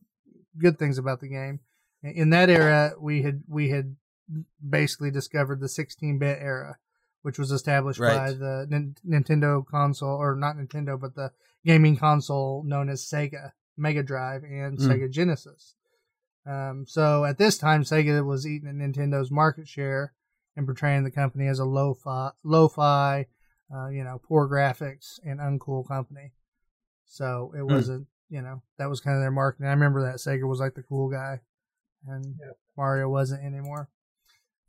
good things about the game in that era, we had we had basically discovered the 16-bit era, which was established by the Nin- Nintendo console, or not Nintendo, but the gaming console known as Sega Mega Drive and Mm. Sega Genesis. Um, so at this time, Sega was eating at Nintendo's market share and portraying the company as a lo-fi, lo-fi, uh, you know, poor graphics and uncool company. So it wasn't, you know, that was kind of their marketing. I remember that Sega was like the cool guy, and Yeah. Mario wasn't anymore.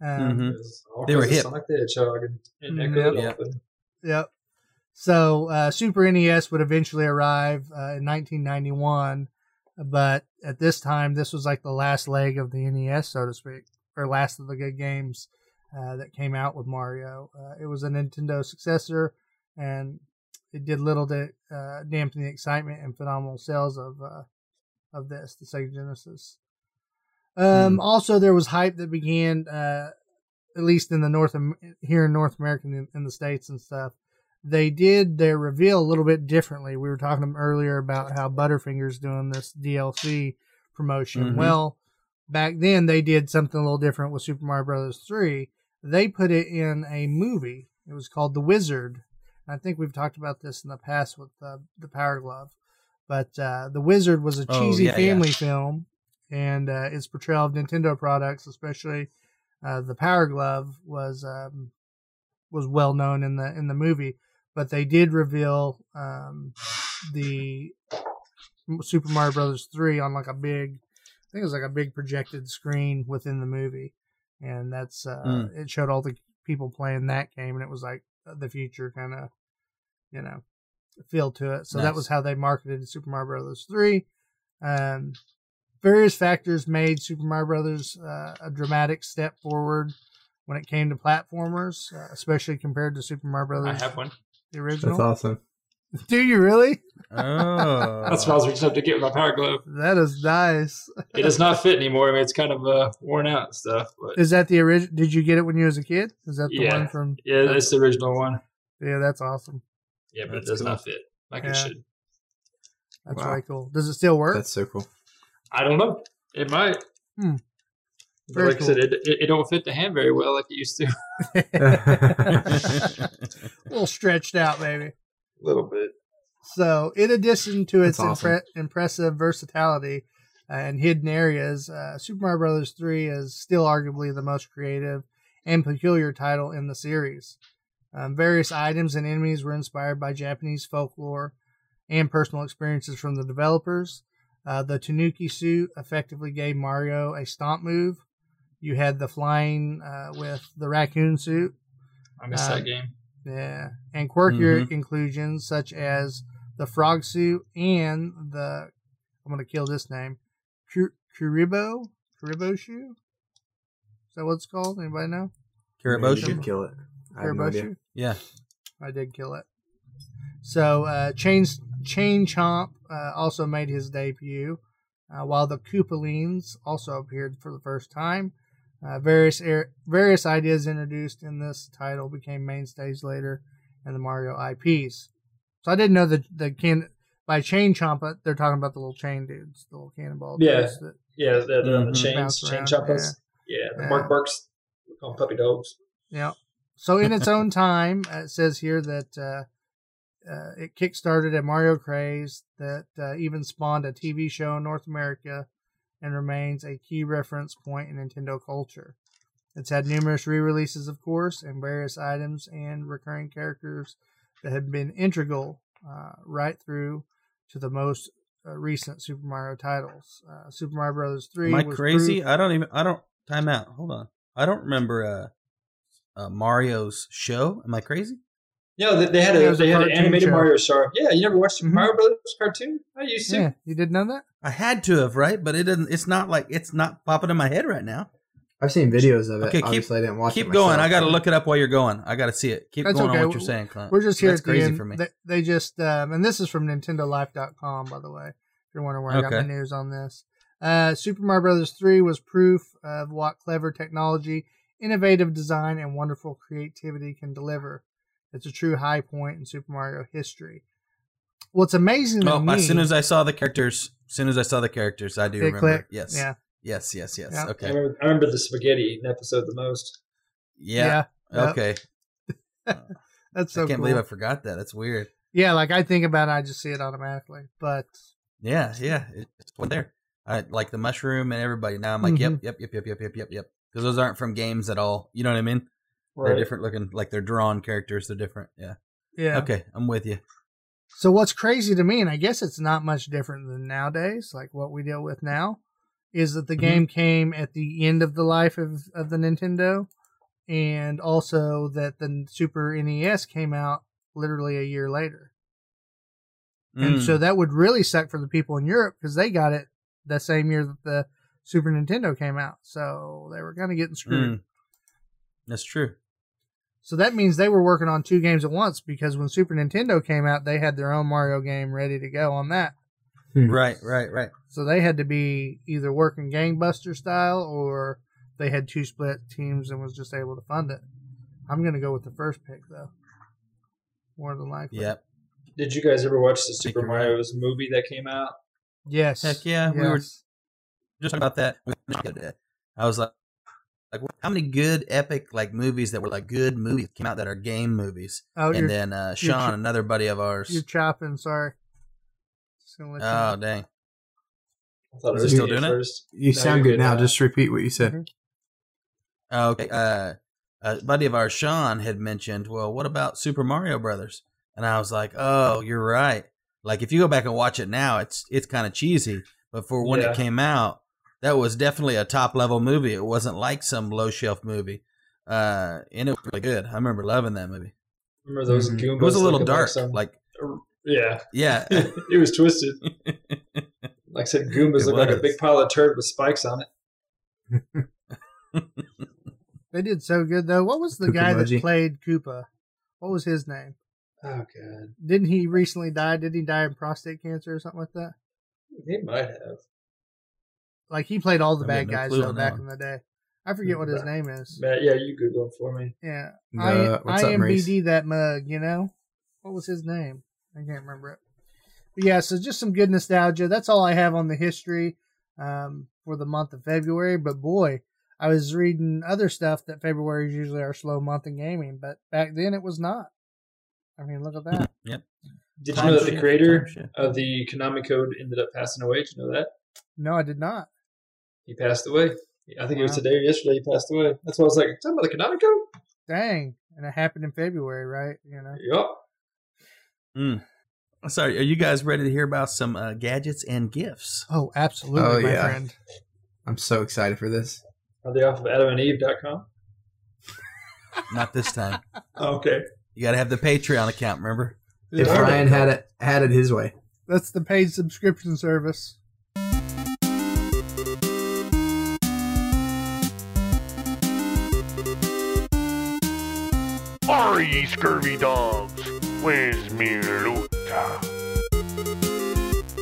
Um, Mhm. It was all They were hip. Sonic the Hedgehog and, and Mm, Ecco yep. Yep. Yep. So uh, Super NES would eventually arrive uh, in 1991, but at this time, this was like the last leg of the NES, so to speak, or last of the good games uh, that came out with Mario. Uh, it was a Nintendo successor, and it did little to uh, dampen the excitement and phenomenal sales of uh, of this, the Sega Genesis. Um, Also, there was hype that began, uh, at least in the North here in North America, in, in the states and stuff. They did their reveal a little bit differently. We were talking earlier about how Butterfingers doing this DLC promotion. Mhm. Well, back then they did something a little different with Super Mario Brothers 3. They put it in a movie. It was called The Wizard. I think we've talked about this in the past with uh, the Power Glove. But uh, The Wizard was a Oh, cheesy yeah, yeah. family film, and uh, its portrayal of Nintendo products, especially uh, the Power Glove, was um, was well known in the in the movie. But they did reveal um, the Super Mario Brothers three on like a big, I think it was like a big projected screen within the movie, and that's uh, Mm. it showed all the people playing that game, and it was like the future kind of, you know, feel to it. So that was how they marketed Super Mario Brothers three. Um, various factors made Super Mario Brothers uh, a dramatic step forward when it came to platformers, uh, especially compared to Super Mario Brothers. I have one. The That's awesome. Do you really? Oh, That's what I was reaching up to get with my Power Glove. That is nice. It does not fit anymore. I mean, it's kind of uh, worn out and stuff. But Is that the original? Did you get it when you was a kid? Is that the Yeah. one from? yeah, it's the original one. Yeah, that's awesome. Yeah, but That's it does cool. not fit like Yeah. it should. That's Wow. really cool. Does it still work? That's so cool. I don't know. It might. Hmm. But Very like I said, it, it, it don't fit the hand very well like it used to. a little stretched out, maybe. A little bit. So, in addition to its awesome. impre- impressive versatility, and hidden areas, uh, Super Mario Brothers 3 is still arguably the most creative and peculiar title in the series. Um, various items and enemies were inspired by Japanese folklore and personal experiences from the developers. Uh, the Tanuki suit effectively gave Mario a stomp move. You had the flying uh, with the raccoon suit. I missed Um, that game. Yeah, and quirkier Mhm. inclusions such as the frog suit and the I'm gonna kill this name, Kur- Kuribo Kuribo shoe. Is that what it's called? Anybody know? You Kiriboshu. did kill it. I have no Kuribo shoe. Yeah. I did kill it. So uh, Chain Chain Chomp uh, also made his debut, uh, while the Koopalings also appeared for the first time. Uh, various er- various ideas introduced in this title became mainstays later in the Mario IPs. So I didn't know that the can by Chain Chomp uh, they're talking about the little chain dudes, the little cannonball Yeah. dudes. That, Yeah, they're, they're on the chains, chain around, choppers. Yeah, the Yeah. Mark Burks we call them puppy dogs. Yeah. So in its own time, uh, it says here that uh, uh, it kickstarted a Mario craze that uh, even spawned a TV show in North America and remains a key reference point in Nintendo culture. It's had numerous re-releases, of course, and various items and recurring characters that have been integral uh, right through to the most uh, recent Super Mario titles. Uh, Super Mario Brothers Three. Am I crazy? proof- I don't even. I don't. Time out. Hold on. I don't remember uh, uh, Mario's show. Am I crazy? You know, they, they had a was a they had an animated show. Mario show. Yeah, you never watched the Mhm. Mario Brothers cartoon? I used to. Yeah, you didn't know that? I had to have, right? But it didn't. It's not like it's not popping in my head right now. I've seen videos of it. Okay, keep- Obviously, I didn't watch Keep it going. I got to look it up while you're going. I got to see it. Keep That's going okay. on what you're saying, Clint. We're just here That's at the crazy end. for me. They, they just, um, and this is from NintendoLife.com, by the way. If you're wondering where I got Okay. my news on this, uh, Super Mario Brothers 3 was proof of what clever technology, innovative design, and wonderful creativity can deliver. It's a true high point in Super Mario history. What's amazing to Oh, me, as soon as I saw the characters, as soon as I saw the characters, I do remember. clicked. Yes. Yeah, Yes. Yes. Yes. Yeah. I, Okay. remember, I remember the spaghetti episode the most. Yeah. yeah. Okay. That's so I can't cool. believe I forgot that. That's weird. Yeah, like I think about it, I just see it automatically. But Yeah. Yeah. It's one there. I like the mushroom and everybody. Now I'm like, Mhm. yep, yep, yep, yep, yep, yep, yep, yep. Because those aren't from games at all. You know what I mean? They're different looking. Like they're drawn characters. They're different. Yeah. yeah, Okay. I'm with you. So what's crazy to me, and I guess it's not much different than nowadays, like what we deal with now, is that the Mhm. game came at the end of the life of, of the Nintendo, and also that the Super NES came out literally a year later. And Mm. so that would really suck for the people in Europe because they got it the same year that the Super Nintendo came out. So they were kind of getting screwed. Mm. That's true. So that means they were working on two games at once because when Super Nintendo came out, they had their own Mario game ready to go on that. Hmm. Right. Right. Right. So they had to be either working gangbuster style or they had two split teams and was just able to fund it. I'm gonna go with the first pick though. More than likely. Yep. Did you guys ever watch the Super you're right. Mario's movie that came out? Yes. Heck yeah, we were- just talking about that. I was like, like how many good epic like movies that were like good movies came out that are game movies, Oh, and then uh, Sean, ch- another buddy of ours. you're chopping. Sorry. Just you Oh know. dang! I thought Is it it was still doing at it? first. You No, sound you're good now. now. Just repeat what you said. Oh, okay. Uh, a buddy of ours, Sean, had mentioned, well, what about Super Mario Brothers? And I was like, oh, you're right. Like if you go back and watch it now, it's it's kind of cheesy, but for when Yeah. it came out, that was definitely a top level movie. It wasn't like some low shelf movie, uh, and it was really good. I remember loving that movie. Remember those Mhm. Goombas? It was a little looking dark, some- like yeah, yeah. it was twisted. Like I said, Goombas It look like a big pile of turd with spikes on it. They did so good though. What was the Koopa guy that played Koopa? What was his name? Oh god, Didn't he recently die? Did he die of prostate cancer or something like that? he might have. Like he played all the I bad no guys though back one. in the day. I forget what his Right. name is. Matt, yeah, you Google it for me. Yeah, The- I, what's up, Maurice? That mug. You know, what was his name? I can't remember it. But yeah, so just some good nostalgia. That's all I have on the history um, for the month of February. But boy, I was reading other stuff that February is usually our slow month in gaming, but back then it was not. I mean, look at that. yep. Did you know that the creator of the Konami code ended up passing away? Did you know that? No, I did not. He passed away. I think it was today or yesterday. He passed away. That's why I was like, talking about the Konami code. Dang. And it happened in February, right? You know. Yep. Mm. Sorry, are you guys ready to hear about some uh, gadgets and gifts? Oh, absolutely, Oh, my yeah. friend. I'm so excited for this. Are they off of AdamandEve.com? Not this time. Oh, okay. You got to have the Patreon account, remember? If Yeah. Ryan had it had it his way, That's the paid subscription service. Are ye scurvy dogs? Where's me Luta?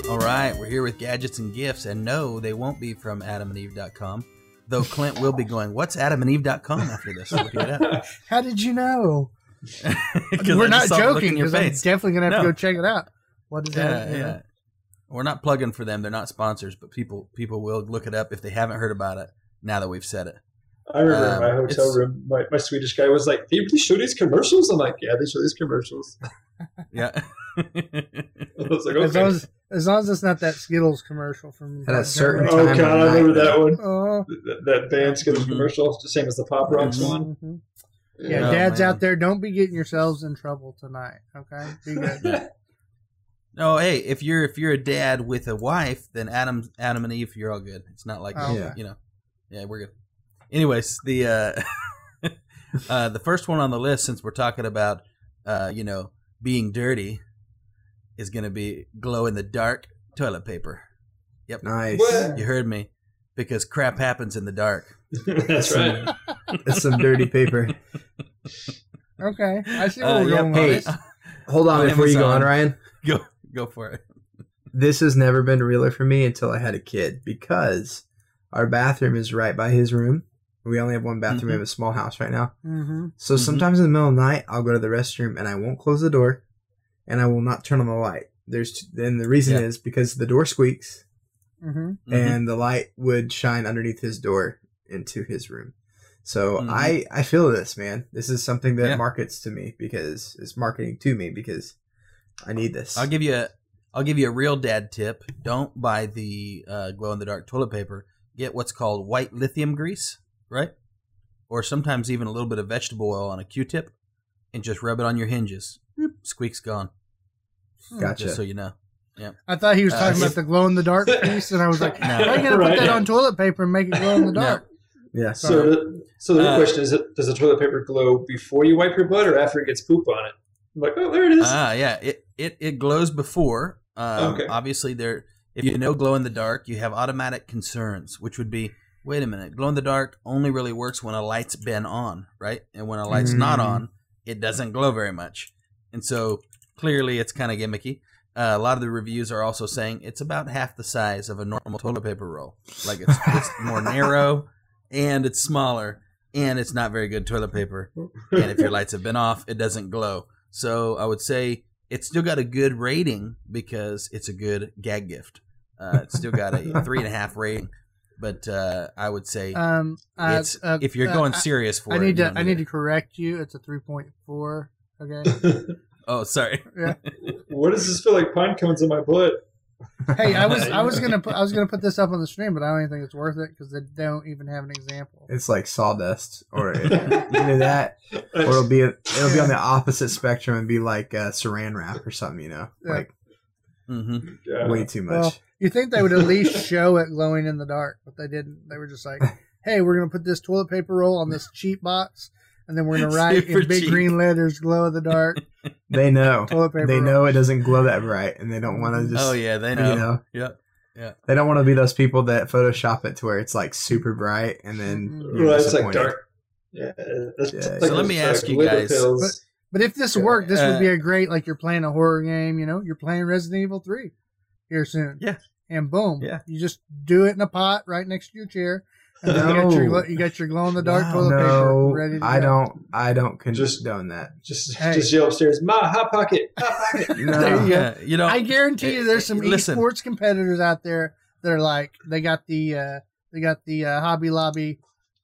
All right, we're here with gadgets and gifts, and no, they won't be from adamandeve.com. Though Clint will be going, What's adamandeve.com after this? Look it up. How did you know? We're I not just saw the look joking in your because I'm definitely gonna have to go check it out. What is Yeah, that? you yeah. We're not plugging for them. They're not sponsors, but people people will look it up if they haven't heard about it now that we've said it. I remember Um, my hotel it's- room, my, my Swedish guy was like, "They really show these commercials?" I'm like, "Yeah, they show these commercials." Yeah. I was like, As long as, as long as it's not that Skittles commercial from At a certain oh god, I remember night, that one. Oh, That, that band Skittles Mhm. commercial, the same as the Pop Rocks Mhm. one. mhm. Yeah, Oh, dads man. out there, don't be getting yourselves in trouble tonight. Okay, be good. No, hey, if you're if you're a dad with a wife, then Adam Adam and Eve, you're all good. It's not like Oh. Yeah. you know, yeah, we're good. Anyways, the uh, uh, the first one on the list, since we're talking about uh, you know being dirty, is going to be glow in the dark toilet paper. Yep, nice. What? You heard me, because crap happens in the dark. That's right. It's some dirty paper. Okay, I see where Uh, we're yeah, going with hey. Hold on On before you go on, Ryan. Go go for it. This has never been realer for me until I had a kid because our bathroom is right by his room. We only have one bathroom. We have a small house right now. Mm-hmm. So Mhm. sometimes in the middle of the night, I'll go to the restroom and I won't close the door, and I will not turn on the light. There's then the reason Yeah. is because the door squeaks Mm-hmm. Mhm. and the light would shine underneath his door into his room. So Mhm. I I feel this man. This is something that Yeah. markets to me because it's marketing to me because I need this. I'll give you a I'll give you a real dad tip. Don't buy the uh, glow in the dark toilet paper. Get what's called white lithium grease, right? Or sometimes even a little bit of vegetable oil on a Q-tip, and just rub it on your hinges. Boop, squeak's gone. gotcha. Just so you know. Yeah. I thought he was Uh, talking if- about the glow in the dark piece, and I was like, No. "How are you gonna Right. put that on toilet paper and make it glow in the No. dark?" yeah. So, the, so the Uh, question is: Does the toilet paper glow before you wipe your butt, or after it gets poop on it? I'm like, oh, there it is. Ah, yeah. It it it glows before. Um, Okay. Obviously, there. If you know glow in the dark, you have automatic concerns, which would be, wait a minute, glow in the dark only really works when a light's been on, right? And when a light's not Mm. on, it doesn't glow very much. And so clearly, it's kind of gimmicky. Uh, a lot of the reviews are also saying it's about half the size of a normal toilet paper roll. Like it's, it's more narrow, and it's smaller, and it's not very good toilet paper and if your lights have been off, it doesn't glow. So I would say it's still got a good rating because it's a good gag gift. Uh, it's still got a three and a half rating, but uh, I would say Um, uh, it's uh, if you're uh, going I- serious for I it. need you to don't I need that. to correct you. It's a three point four. Okay. Oh, sorry. Yeah. what does this feel like? Pine cones in my butt. hey, I was I was gonna put I was gonna put this up on the stream, but I don't even think it's worth it because they don't even have an example. It's like sawdust, or either that, or it'll be it'll be on the opposite spectrum and be like uh, Saran wrap or something. You know, Yeah. like hmm Yeah. way too much. Well, you think they would at least show it glowing in the dark, but they didn't. They were just like, "Hey, we're gonna put this toilet paper roll on this cheap box, and then we're gonna write Super in big cheap. green letters, glow in the dark they know, toilet paper." they roll. know it doesn't glow that bright, and they don't want to just. Oh yeah, they know. You know, Yep. they don't want to be those people that Photoshop it to where it's like super bright, and then you're Right, it's like dark. Yeah. Yeah, it's So like let me uh, ask you guys- pills. But if this Yeah. worked, this Uh, would be a great like you're playing a horror game. You know, you're playing Resident Evil Three here soon. Yeah. And boom, Yeah. you just do it in a pot right next to your chair, and then you got your you got your glow in the dark Wow. toilet paper No, ready. To I go. don't. I don't condone Just- that. just, Hey. just yell upstairs, my hot pocket, hot pocket." No. There you go. Yeah, you know, I guarantee you, there's some Listen. esports competitors out there that are like they got the uh, they got the uh, Hobby Lobby,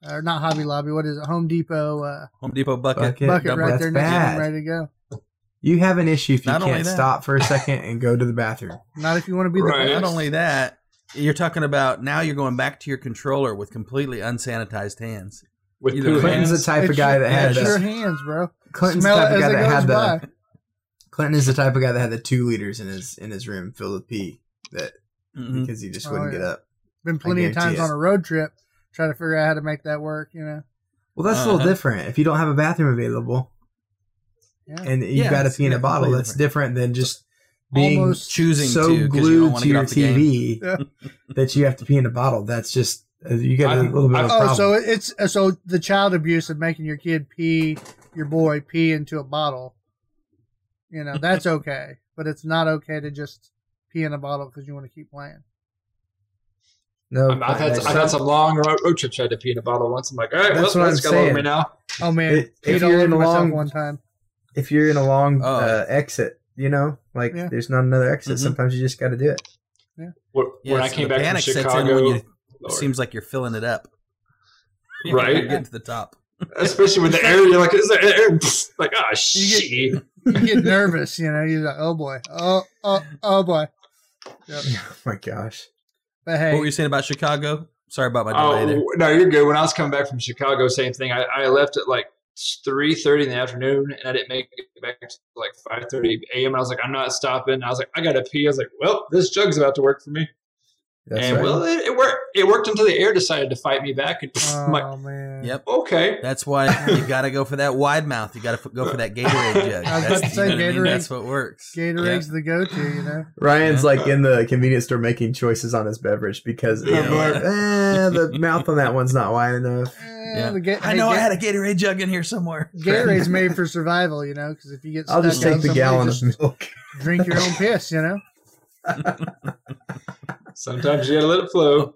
or not Hobby Lobby. What is it? Home Depot uh, Home Depot bucket. Bucket. bucket right that's there next to bad. them, ready to go. You have an issue if you Not can't stop for a second and go to the bathroom. Not if you want to be the Right. best. Not only that, You're talking about now. You're going back to your controller with completely unsanitized hands. With Either poo. Clinton's hands. the type of guy your- that had it's your hands, bro. Clinton's the type of guy that goes had the. Clinton is the type of guy that had the two liters in his in his room filled with pee that Mhm. because he just Oh, wouldn't yeah. get up. Been plenty of times it. on a road trip trying to figure out how to make that work. You know. Well, that's a little Uh-huh. different. If you don't have a bathroom available Yeah. and you've Yeah, got to it's- pee in yeah, a bottle, that's different than just being Almost Choosing so to because you glued to to your off the game. TV that you have to pee in a bottle. That's just uh, you get a little bit of a Oh, so it's uh, so the child abuse of making your kid pee, your boy pee into a bottle. You know that's okay, but it's not okay to just pee in a bottle because you want to keep playing. no, I've had that's- I've had some long road, road trips. I had to pee in a bottle once. I'm like, all right, That's well, what let's I'm go over saying. me now. Oh man, If- peed if you're in a myself long- one time. If you're in a long Oh. uh, exit, you know, like Yeah. there's not another exit. Mhm. Sometimes you just got to do it. When, Yeah, when I so came back from panic Chicago, when you Lord. seems like you're filling it up. Right. You're getting to the top. especially with the air, you're like, is there air? Like, oh You shit. You get nervous, you know. You're like, oh boy, oh oh oh boy. Yep. Oh my gosh. But hey, What were you saying about Chicago? Sorry about my delay there. Oh no, you're good. When I was coming back from Chicago, same thing. I, I left at like three thirty in the afternoon, and I didn't make it back to like five thirty a.m. I was like, I'm not stopping. I was like, I gotta pee. I was like, well, this jug's about to work for me. That's and right. well, it, it worked. It worked until the air decided to fight me back. And I'm like, oh man. Yep. okay, That's why you got to go for that wide mouth. You got to go for that Gatorade jug. I was That's, about to say know what I mean? Gatorade- That's what works. Gatorade's the go-to, you know. Ryan's Yeah. like in the convenience store making choices on his beverage because Yeah. I'm like, eh, the mouth on that one's not wide enough. Eh, Yeah. the Ga- I hey, know I had a Gatorade jug in here somewhere. Gatorade's made for survival, you know, because if you get stuck I'll just take the gallon of milk. drink your own piss, you know. Sometimes you gotta let it flow.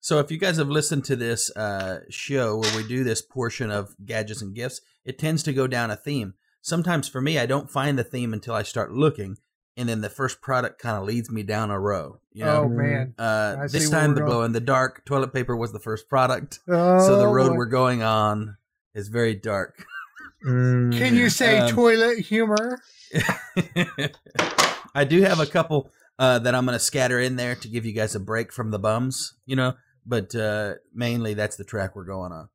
So if you guys have listened to this uh, show where we do this portion of gadgets and gifts, it tends to go down a theme. Sometimes for me, I don't find the theme until I start looking, and then the first product kind of leads me down a row. You know, Oh man. uh, this time the going. glow in the dark toilet paper was the first product, Oh, so the road boy. we're going on is very dark. Mm. Can you say Um, toilet humor? I do have a couple uh, that I'm going to scatter in there to give you guys a break from the bums, you know, but uh, mainly that's the track we're going on.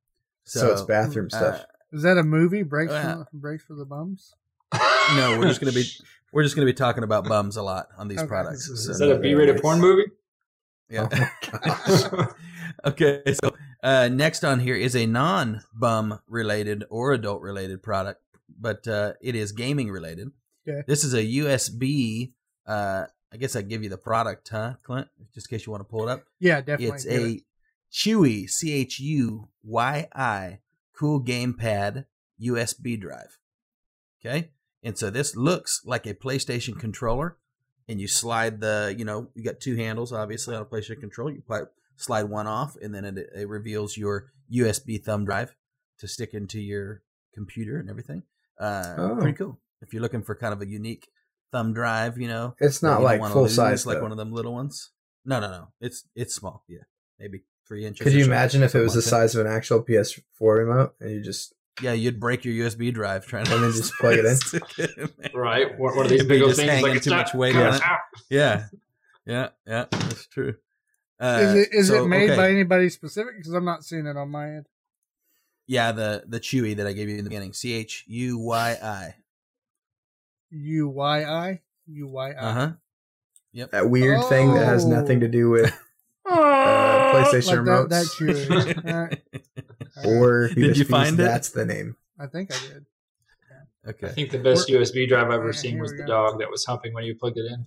So, it's bathroom stuff. uh, Is that a movie? Breaks uh, for, breaks for the bums. no, we're just going to be we're just going to be talking about bums a lot on these Okay. products. Is So- Is that a B-rated porn movie? yeah. Oh okay, so uh, next on here is a non-bum related or adult related product, but uh, it is gaming related. Okay. This is a USB. Uh, I guess I give you the product, huh, Clint? Just in case you want to pull it up. Yeah, definitely. It's a it. Chewy C H U Y I Cool Gamepad USB drive. Okay, and so this looks like a PlayStation controller, and you slide the, you know, you got two handles obviously on a PlayStation controller. You slide one off, and then it, it reveals your USB thumb drive to stick into your computer and everything. Uh, Oh. Pretty cool. If you're looking for kind of a unique thumb drive, you know, It's not like wanna full lose, size. like though. one of them little ones. No, no, no. It's it's small. Yeah, maybe three inches. Could you imagine if it something was the like that. size of an actual PS4 remote and you just Yeah, you'd break your USB drive trying to And then just plug it in? stick it in there. Right. One one of these It'd big old things like too much weight on it. Ah. Yeah, yeah, yeah. That's true. Uh, Is it is so, it made okay. by anybody specific? Because I'm not seeing it on my end. Yeah, the the Chewy that I gave you in the beginning. C H U Y I. U Y I U Y Uh huh. Yep. that weird thing that has nothing to do with uh, PlayStation Like that, remotes. that Chewy. Alright. or Did just you thinks find it? that's the name. I think I did. I Okay. I think the best USB drive I've ever Yeah, seen was the go. dog that was humping when you plugged it in.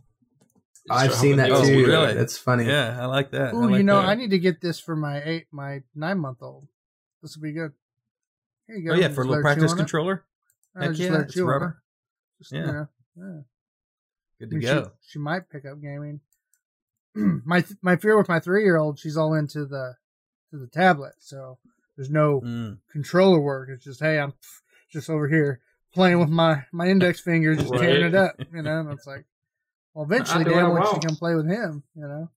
Just I've seen that the Oh, too. really? That's funny. Yeah, I like that. I Ooh, like you know, that. I need to get this for my eight, my nine month old. This will be good. Here you go. Oh yeah, for a little practice on it. controller. Uh, Heck just yeah, let her it's chew it. rubber. Just, Yeah. you know, yeah. Good I to mean, go. She, she might pick up gaming. my my fear with my three year old, she's all into the to the tablet, so there's no Mm. controller work. It's just hey, I'm just over here playing with my my index finger, just tearing it up, you know. And it's like, well, eventually, I Dad wants to come play with him, you know.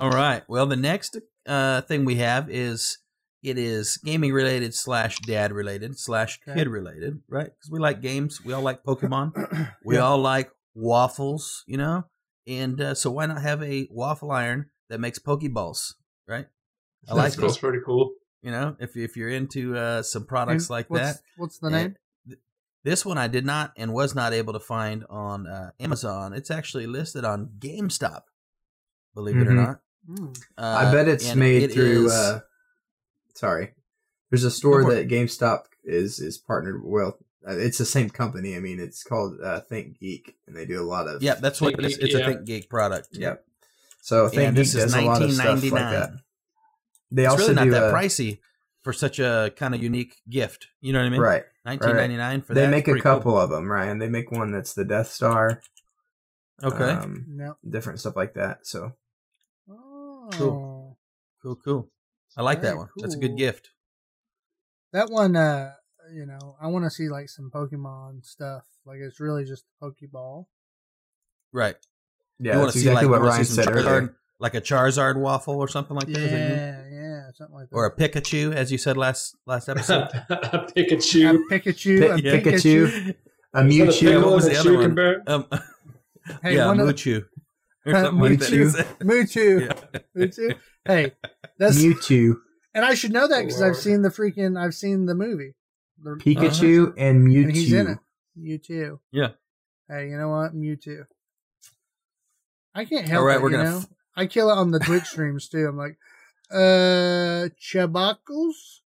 All right. Well, the next uh, thing we have is it is gaming related slash dad related slash kid related, right? Because we like games. We all like Pokemon. We Yeah. all like waffles, you know. and uh, so why not have a waffle iron that makes pokeballs, right? I like That's, that's pretty cool. You know, if if you're into uh, some products And like what's, that, What's the name? th- This one I did not and was not able to find on uh, Amazon. It's actually listed on GameStop. Believe it or Mhm. not. Mm. Uh, I bet it's made it through. is- Uh, sorry, there's a store that GameStop is is partnered. Well, uh, it's the same company. I mean, it's called uh, Think Geek, and they do a lot of. yeah, that's what Think it is. Geek, It's yeah. a Think Geek product. Yep. So Think And Geek this is does a lot of stuff like that. They It's also really not do that uh, pricey for such a kind of unique gift. You know what I mean? right. Nineteen ninety nine for They that. They make a Pretty cool. couple of them, Ryan. They make one that's the Death Star. Okay. Um, No. different stuff like that. So Oh. cool, cool. I like that very one. That's a good gift. That one, uh, you know, I want to see like some Pokemon stuff. Like it's really just a Pokeball. Right. yeah, you want that's to see exactly like what Ryan see said Charizard, earlier. like a Charizard waffle or something like that you? Yeah, yeah, something like that. Or a Pikachu, as you said last last episode. a Pikachu. Pikachu, Pi- a yeah. Pikachu. A Is that a Mewtwo. pickle what was the other one? um, Hey, yeah, one of the- Muchu. Or something like that. Mewtwo. Mewtwo, Yeah. Mewtwo. Hey, that's Mewtwo, and I should know that because I've seen the freaking I've seen the movie. The- Pikachu, and Mewtwo. and he's in it. Mewtwo. Yeah. Hey, you know what? Mewtwo. I can't help All right, it. we're you gonna know? f- I kill it on the Twitch streams too. I'm like, uh, Chabackles?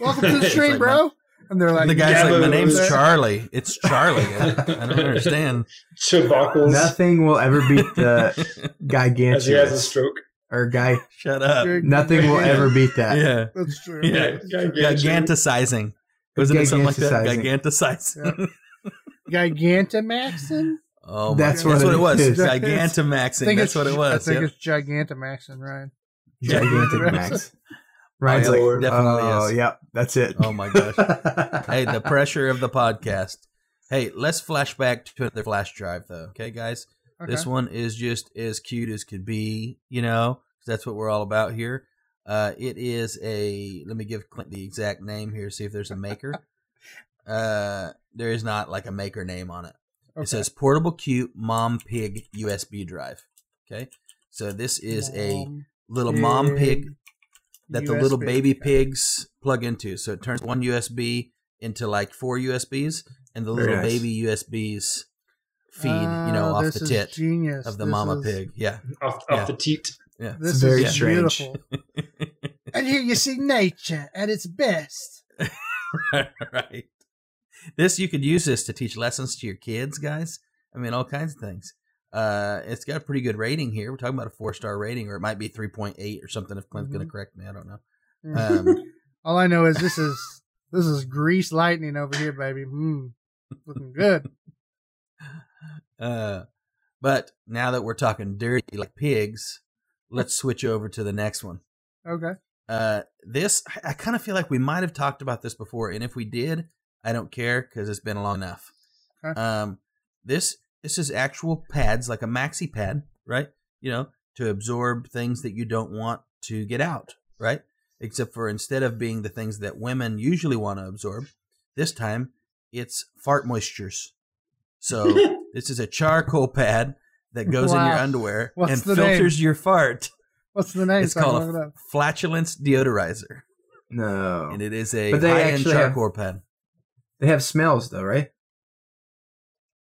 Welcome to the stream, like bro. And they're like, the guy's like, my name's "Gabos." Charlie. It's Charlie. I, I don't understand. Chabackles. Nothing will ever beat the gigantic. As he has a stroke. Or guy. Shut up. Nothing will ever beat that. Yeah. That's true. Yeah. Giganticizing. Wasn't it something like that? Giganticizing. Gigantamaxing? Oh, my That's God. what that's what it it was. is. I Gigantamaxing. think That's it's- what it was. I think yep. it's Gigantamaxing, Ryan. Gigantic Max. Ryan's Oh, like, yeah, it definitely oh, is. yep, that's it. Oh my gosh. hey, the pressure of the podcast. Hey, let's flash back to another flash drive, though. Okay, guys. This one is just as cute as could be. You know, 'cause that's what we're all about here. Uh, it is a. Let me give Clint the exact name here. See if there's a maker. uh, there is not like a maker name on it. Okay. It says portable cute mom pig USB drive. Okay, so this is a Mom, little mom pig pig, that the little USB. baby Okay. pigs plug into. So it turns one USB into like four USBs, and the Very little nice. baby USBs feed, you know, Oh, off the tit genius. of the This mama is- pig. Yeah, Off, Yeah. the teat. Yeah. This very is strange. beautiful. and here you see nature at its best. right. This you could use this to teach lessons to your kids, guys. I mean, all kinds of things. Uh, it's got a pretty good rating here. We're talking about a four star rating, or it might be three point eight or something. If Clint's going Mhm. to correct me, I don't know. Mm. Um, All I know is this is this is grease lightning over here, baby. Mm, looking good. Uh, but now that we're talking dirty like pigs, let's switch over to the next one. Okay. Uh, this I, I kind of feel like we might have talked about this before, and if we did, I don't care because it's been long enough. Okay. Um, this this is actual pads, like a maxi pad, right? You know, to absorb things that you don't want to get out, right? Except for instead of being the things that women usually want to absorb, this time it's fart moistures. So this is a charcoal pad that goes in your underwear What's and the filters your fart. What's the name? It's so called look it a flatulence deodorizer, No, and it is a they high-end actually have- charcoal pad. they have smells though, right?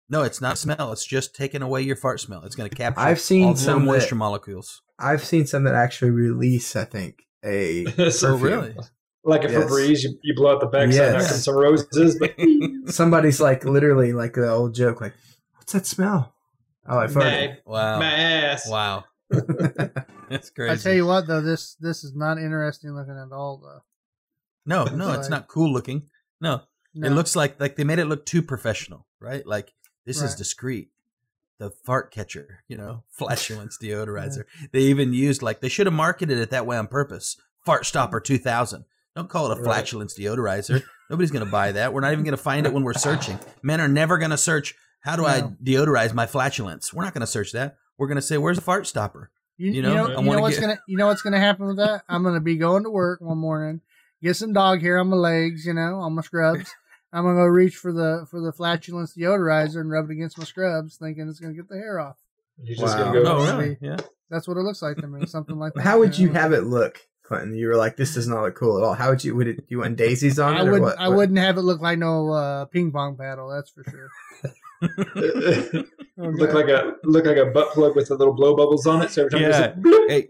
No, it's not smell. It's just taking away your fart smell. It's going to capture I've seen all the little some that- moisture molecules. I've seen some that actually release. I think a So Oh, really? Like a Yes. Febreze, you, you blow out the backside, Yes. out some roses. But somebody's like literally like the old joke, like, "What's that smell?" Oh, I farted. my, Wow. my ass. Wow. That's crazy. I tell you what, though this this is not interesting looking at all. Though no, no, it's Like- not cool looking. No, No. it looks like like they made it look too professional, right? Like this is discreet. The fart catcher, you know, flatulence deodorizer. They even used like they should have marketed it that way on purpose. Fart stopper two thousand. Don't call it a Right. flatulence deodorizer. Nobody's going to buy that. We're not even going to find it when we're searching. Men are never going to search. How do I deodorize my flatulence? We're not going to search that. We're going to say, "Where's the fart stopper?" You, You you know, know, I you know what's get- gonna you know what's gonna happen with that? I'm gonna be going to work one morning, get some dog hair on my legs, you know, on my scrubs. I'm gonna go reach for the for the flatulence deodorizer and rub it against my scrubs, thinking it's gonna get the hair off. You're just Wow. gonna go. Oh, really? Yeah. That's what it looks like to me. Something like that. How would you know? have it look, Clinton? You were like, this does not look cool at all. How would you? Would it? You want daisies on it? I wouldn't. what? I wouldn't have it look like no uh, ping pong paddle. That's for sure. look like a look like a butt plug with the little blow bubbles on it. So every time Yeah. there's a bloop, Hey,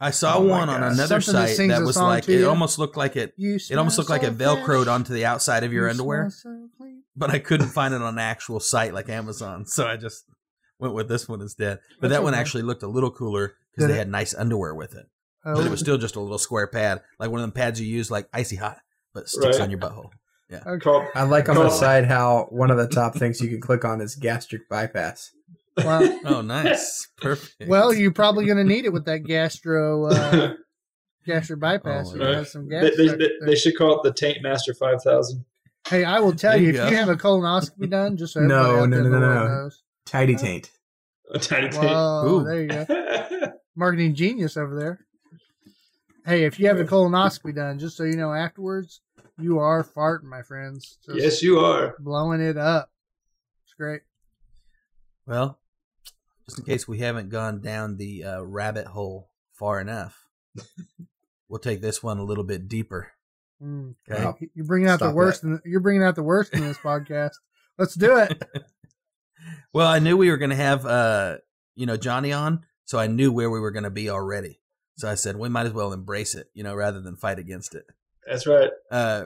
I saw Oh my one on gosh. another Something site sings that was like it you. almost looked like it. It almost looked like it velcroed fresh. onto the outside of your You underwear, so but I couldn't find it on an actual site like Amazon, so I just went with this one instead. But That's that one actually looked a little cooler because they it? had nice underwear with it, Oh, but it oh. was still just a little square pad, like one of them pads you use like icy hot, but sticks Right. on your butthole. Called I like on the Cool. side how one of the top things you can click on is gastric bypass. wow. Oh, nice, perfect. Well, you're probably going to need it with that gastro uh, gastric bypass. Oh, you yeah. have some gas they, stuck they, they should call it the Taint Master Five Thousand. Hey, I will tell There you, you if you have a colonoscopy done, just so No, no, no, no, no. knows. Tidy taint. A tiny taint. Whoa, Ooh. there you go. Marketing genius over there. Hey, if you have a colonoscopy done, just so you know, afterwards, you are farting, my friends. Just yes, you are. blowing it up. It's great. Well, just in case we haven't gone down the uh, rabbit hole far enough, we'll take this one a little bit deeper. Mm. Okay. Wow. You're bringing out the worst. In, you're bringing out the worst in this podcast. Let's do it. Well, I knew we were going to have, uh, you know, Johnny on, so I knew where we were going to be already. So I said we might as well embrace it, you know, rather than fight against it. That's right. Uh,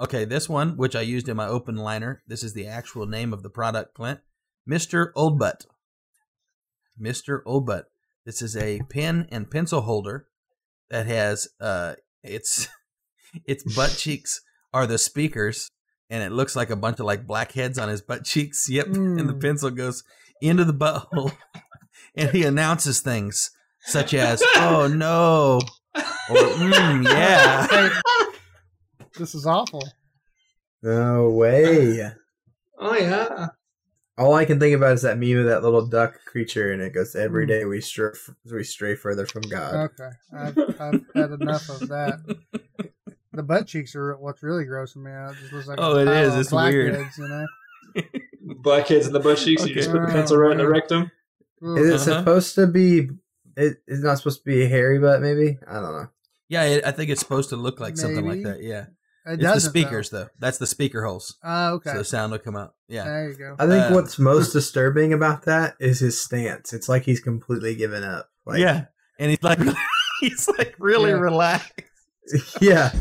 okay, this one, which I used in my open liner, this is the actual name of the product, Clint. Mr. Old Butt. Mr. Old Butt. This is a pen and pencil holder that has uh its its butt cheeks are the speakers and it looks like a bunch of like blackheads on his butt cheeks. Yep. And the Mm. pencil goes into the butthole and he announces things such as, "Oh no." Or mm, yeah. This is awful. No way. Oh yeah. All I can think about is that meme of that little duck creature, and it goes, Hmm. "Every day we stray, we stray further from God." Okay, I've, I've had enough of that. The butt cheeks are what's really grossing me out. It just looks like Oh, it is. it pile It's weird. blackheads, You know. Blackheads in the butt cheeks. You just put the pencil right in the rectum. Ugh. Is it Uh-huh. supposed to be? It, it's not supposed to be a hairy butt, maybe. I don't know. Yeah, it, I think it's supposed to look like something like that. Yeah, It it's the speakers though. That's the speaker holes, Though. Oh, okay. so the sound will come out. Yeah, There you go. I think Uh, what's most disturbing about that is his stance. It's like he's completely given up. Like, yeah, and he's like, he's like really Yeah. relaxed. yeah.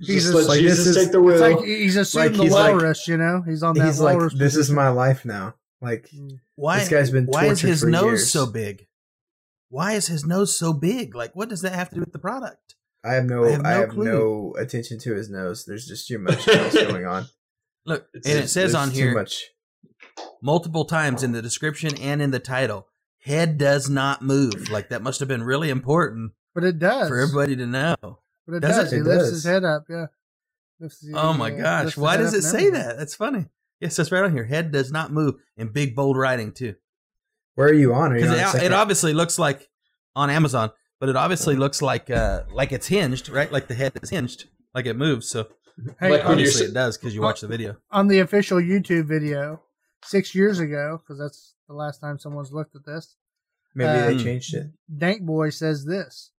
He's Just just like, Jesus this is- take the wheel. Like he's assumed Like, the he's like- walrus. you know, he's on that He's like, this is my life now. Like, Why? This guy's been Why is his for nose years. so big? Why is his nose so big? Like, what does that have to do with the product? I have no, I I have have, no no, attention to his nose. There's just too much else going on. Look, It's- and it says There's on too here much. multiple times in the description and in the title, head does not move. Like that must have been really important but it does for everybody to know. But it Does does. it? He It lifts does. his head up. Yeah. Lifts Oh my uh, gosh, why does it say everything. that? That's funny. Yes, that's right on here. Head does not move in big bold writing too. Where are you on? Are you Because on it, it obviously looks like on Amazon, but it obviously looks like uh like it's hinged, right? Like the head is hinged, like it moves. So Hey, Like when on, you're obviously it does because you watch the video. on the official YouTube video six years ago, because that's the last time someone's looked at this. Maybe uh, they changed it. Dank Boy says this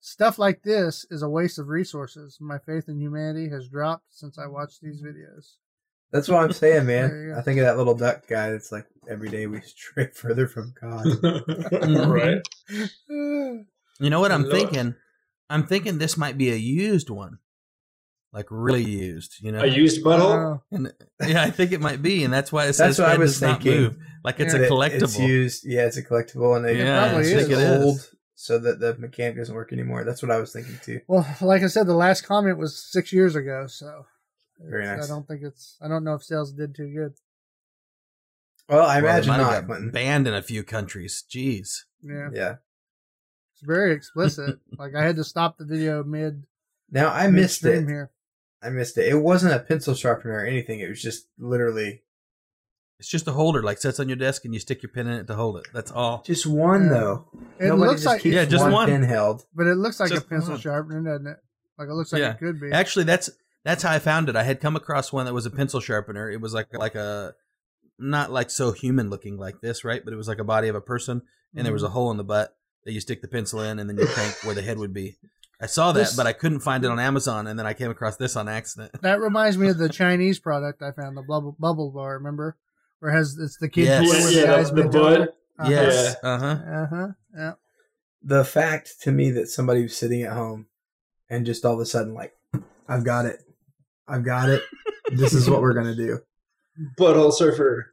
Stuff like this is a waste of resources. My faith in humanity has dropped since I watched these videos. That's what I'm saying, man. I think of that little duck guy that's like, every day we stray further from God. right. You know what I'm Lord. thinking? I'm thinking this might be a used one, like really used. You know, A used butthole. And yeah, I think it might be, and that's why it That's says what I was not thinking. move. Like it's Yeah. a collectible. It's used. Yeah, it's a collectible, and they Yeah, probably is. just I think it is. old, so that the mechanic doesn't work anymore. That's what I was thinking too. well, like I said, the last comment was six years ago, so Very nice. I don't think it's. I don't know if sales did too good. Well, I Well, imagine not, got Clinton. Banned in a few countries. Jeez. Yeah, Yeah. it's very explicit. like I had to stop the video mid. Now I missed it. Here. I missed it. It wasn't a pencil sharpener or anything. It was just literally It's just a holder, like sits on your desk, and you stick your pen in it to hold it. That's all. just one Yeah. though. It Nobody looks just like, keeps Yeah, just one. pin held. but it looks like a pencil one. sharpener, doesn't it? Like it looks like Yeah. it could be. Actually, that's that's how I found it. I had come across one that was a pencil sharpener. It was like like a not like so human looking like this, right? But it was like a body of a person, and there was Mm-hmm. a hole in the butt that you stick the pencil in, and then you crank where the head would be. I saw that, This- but I couldn't find it on Amazon, and then I came across this on accident. That reminds me of the Chinese product I found, the bubble bubble bar. Remember, where it has it's the kid Yes. toy Yeah, with yeah, the eyes the, the bent over. bud. Uh-huh. Yes. Uh huh. Uh huh. Yeah. The fact to me that somebody was sitting at home and just all of a sudden like, I've got it, I've got it. this is what we're gonna do. Butthole surfer.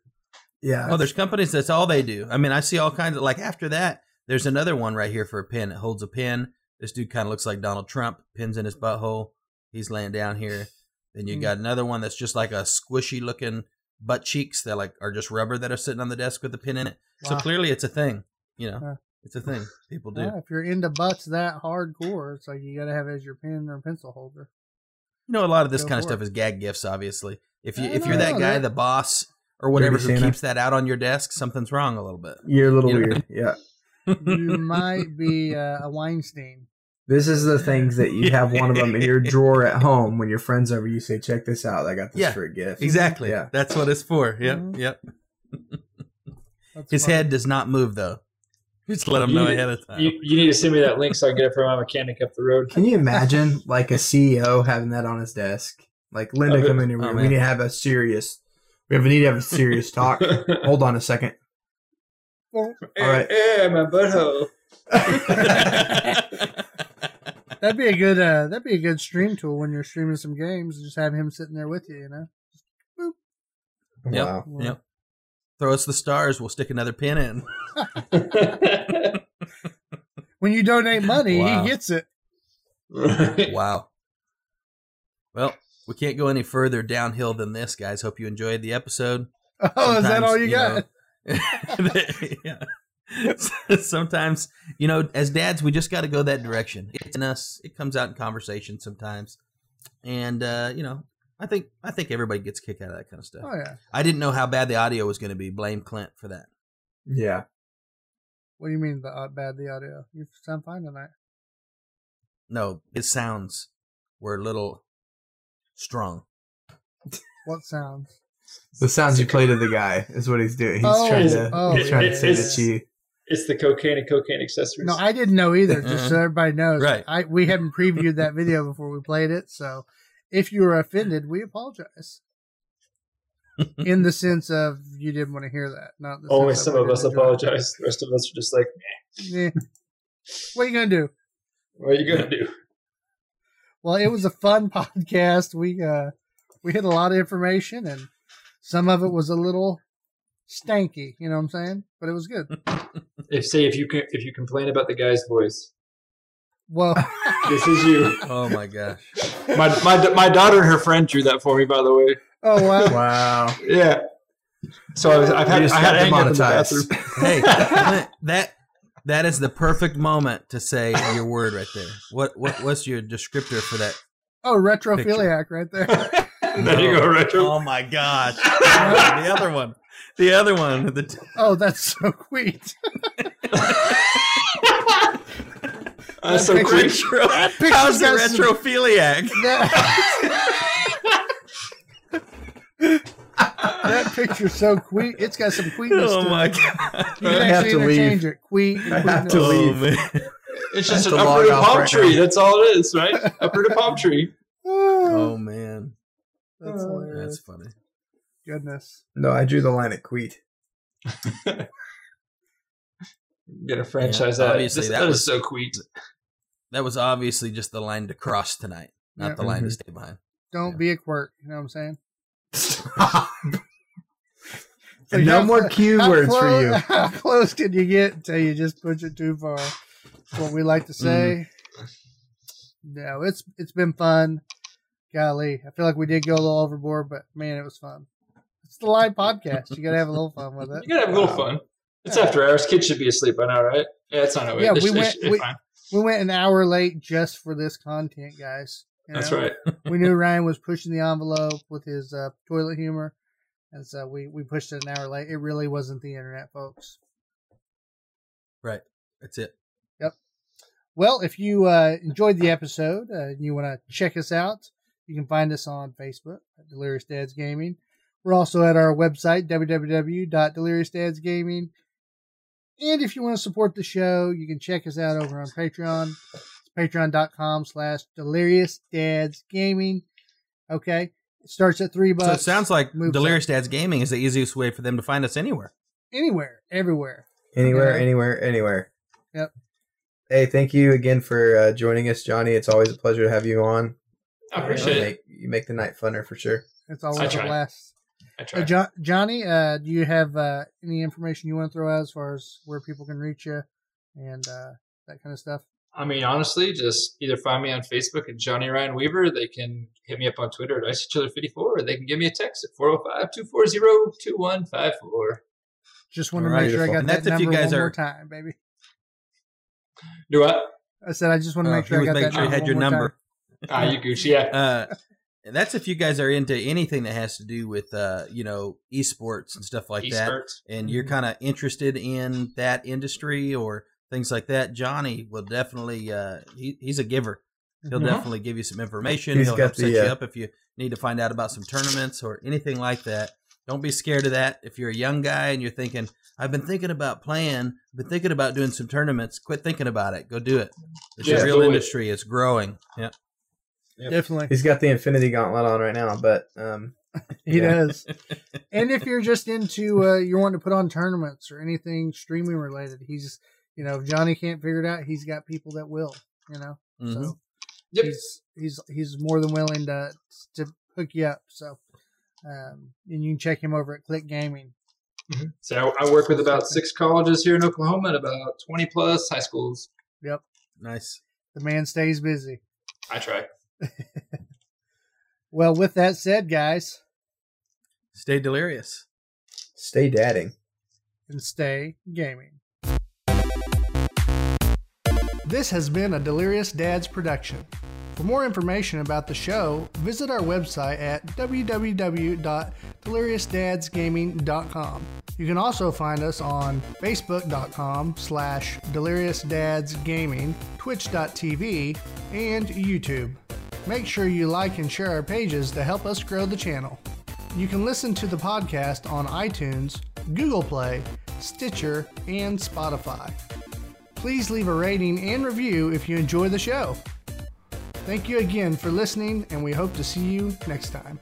Yeah. Oh, there's companies that's all they do. I mean, I see all kinds of like after that. There's another one right here for a pin. It holds a pin. This dude kind of looks like Donald Trump. Pins in his butthole. He's laying down here. Then you Hmm. got another one that's just like a squishy looking butt cheeks that like are just rubber that are sitting on the desk with a pin in it. So clearly, it's a thing. You know, Huh. it's a thing people do. Yeah, if you're into butts that hardcore, it's like you got to have it as your pen or pencil holder. You know, a lot of this Go kind of stuff it. is gag gifts. Obviously, if you if you're don't that know, guy, that- the boss or whatever, Dirty who Santa. keeps that out on your desk, something's wrong a little bit. You're a little You know? weird. Yeah. You might be uh, a Weinstein. This is the things that you have one of them in your drawer at home when your friend's over. You say, "Check this out! I got this Yeah, for a gift." Exactly. Yeah. That's what it's for. Yep. Mhm. Yep. That's His funny. head does not move though. Just let him You know need- ahead of time. You, you need to send me that link so I can get it from my mechanic up the road. Can you imagine like a CEO having that on his desk? Like Linda, Of it. come in here. Oh, we man. need to have a serious. We have, we need to have a serious talk. Hold on a second. Well, All right. Yeah, my butthole. that'd be a good. Uh, that'd be a good stream tool when you're streaming some games. Just have him sitting there with you. You know. Yep. Wow. Yep. Throw us the stars. We'll stick another pin in. When you donate money, Wow. he gets it. Wow. Well, we can't go any further downhill than this, guys. Hope you enjoyed the episode. Oh, is that all you, got? know- yeah. sometimes, you know, as dads, we just got to go that direction. It's in us. It comes out in conversation sometimes, and uh, you know, I think I think everybody gets a kick out of that kind of stuff. Oh yeah. I didn't know how bad the audio was going to be. Blame Clint for that. Yeah. What do you mean the uh, bad the audio? You sound fine tonight. No, his sounds were a little strong. What sounds? The sounds you play to the guy is what he's doing. He's Oh, trying to. oh, he's trying yeah, to say yeah, that you. It's the cocaine and cocaine accessories. No, I didn't know either. Just so Uh-huh. everybody knows, Right. I we hadn't previewed that video before we played it, so if you were offended, we apologize. In the sense of you didn't want to hear that, not the Only some of us it. apologize. The rest of us are just like, Yeah. What are you gonna do? what are you gonna do? Well, it was a fun podcast. We uh we hit a lot of information, and some of it was a little stanky. You know what I'm saying? But it was good. If say if you can, if you complain about the guy's voice, Well, this is you. Oh my gosh. My my my daughter and her friend drew that for me, by the way. oh wow. Wow. Yeah. So I was, I've had just I had got to hang up in the bathroom. hey, that that is the perfect moment to say your word right there. What what what's your descriptor for that? Oh, retrophiliac right there. there you go, retro. Oh my gosh. the other one. The other one. The t- Oh, that's so sweet. That's so picture- quick. retro. picture's How's the got retrophiliac? That, that picture's so queet. It's got some queetness Oh to my it. god. You I can have actually to leave. interchange it. Queet. and I have to oh, leave. man. It's just an have uprooted palm right tree. now. That's all it is, right? uprooted palm tree. Oh, oh man. That's oh. hilarious. That's funny. Goodness. No, I drew the line at Queet. Get a franchise Yeah, that. obviously This- that that was- is so queet. That was obviously just the line to cross tonight, not Yeah. the line to Mhm. stay behind. Don't Yeah. be a quirk. You know what I'm saying? It's And like, no more clo- cue how words for you. How close can you get until you just push it too far? That's what we like to say. No, it's it's been fun. Golly, I feel like we did go a little overboard, but man, it was fun. It's the live podcast. You got to have a little fun with it. You gotta have a little Wow. fun. It's after hours. Kids should be asleep by now, right? Yeah, it's not. Yeah, They we should- they went- should be we- fine. We went an hour late just for this content, guys. You That's right. we knew Ryan was pushing the envelope with his uh, toilet humor, and so we we pushed it an hour late. It really wasn't the internet, folks. Right. That's it. Yep. Well, if you uh, enjoyed the episode uh, and you want to check us out, you can find us on Facebook at Delirious Dads Gaming. We're also at our website, www.deliriousdadsgaming. And if you want to support the show, you can check us out over on Patreon. It's patreon.com slash delirious dads gaming. Okay. It starts at three bucks. So it sounds like moves Delirious Dads Gaming is the easiest way for them to find us anywhere. Anywhere, everywhere. Anywhere, Okay. anywhere, anywhere. Yep. Hey, thank you again for uh, joining us, Johnny. It's always a pleasure to have you on. I appreciate you it. make, You make the night funner for sure. It's always I a try. blast. I Hey, try. jo- Johnny, uh, do you have uh, any information you want to throw out as far as where people can reach you and uh, that kind of stuff? I mean, honestly, just either find me on Facebook at Johnny Ryan Weaver. They can hit me up on Twitter at IceChiller54, or they can give me a text at 405 240 2154. Just want to All right, make sure I got. And that that's if you number guys one more time, baby. Do what? I said I just want to Uh, make sure I was got making that sure he number had your one more time. number. Ah, you Gucci. Yeah. And that's if you guys are into anything that has to do with, uh, you know, esports and stuff like that. And you're kind of interested in that industry or things like that, Johnny will definitely. Uh, he, he's a giver. He'll Mhm. definitely give you some information. He's He'll got help set you uh, up if you need to find out about some tournaments or anything like that. Don't be scared of that. If you're a young guy and you're thinking, "I've been thinking about playing, been thinking about doing some tournaments," quit thinking about it. Go do it. It's Yeah, a real do it. industry. It's growing. Yeah. Definitely. He's got the Infinity Gauntlet on right now, but um, He Yeah. does. and if you're just into uh, you're wanting to put on tournaments or anything streaming related, he's you know if Johnny can't figure it out, he's got people that will. You know, Mhm. so Yep. he's he's he's more than willing to to hook you up. So, um, and you can check him over at Click Gaming. So I, I work with about six colleges here in Oklahoma and about 20 plus high schools. Yep. Nice. The man stays busy. I try. Well, with that said, guys, Stay delirious. stay dadding. and stay gaming. This has been a Delirious Dads production. For more information about the show, visit our website at www.deliriousdadsgaming.com. You can also find us on facebook.com slash deliriousdadsgaming, twitch.tv, and YouTube. Make sure you like and share our pages to help us grow the channel. You can listen to the podcast on iTunes, Google Play, Stitcher, and Spotify. Please leave a rating and review if you enjoy the show. Thank you again for listening, and we hope to see you next time.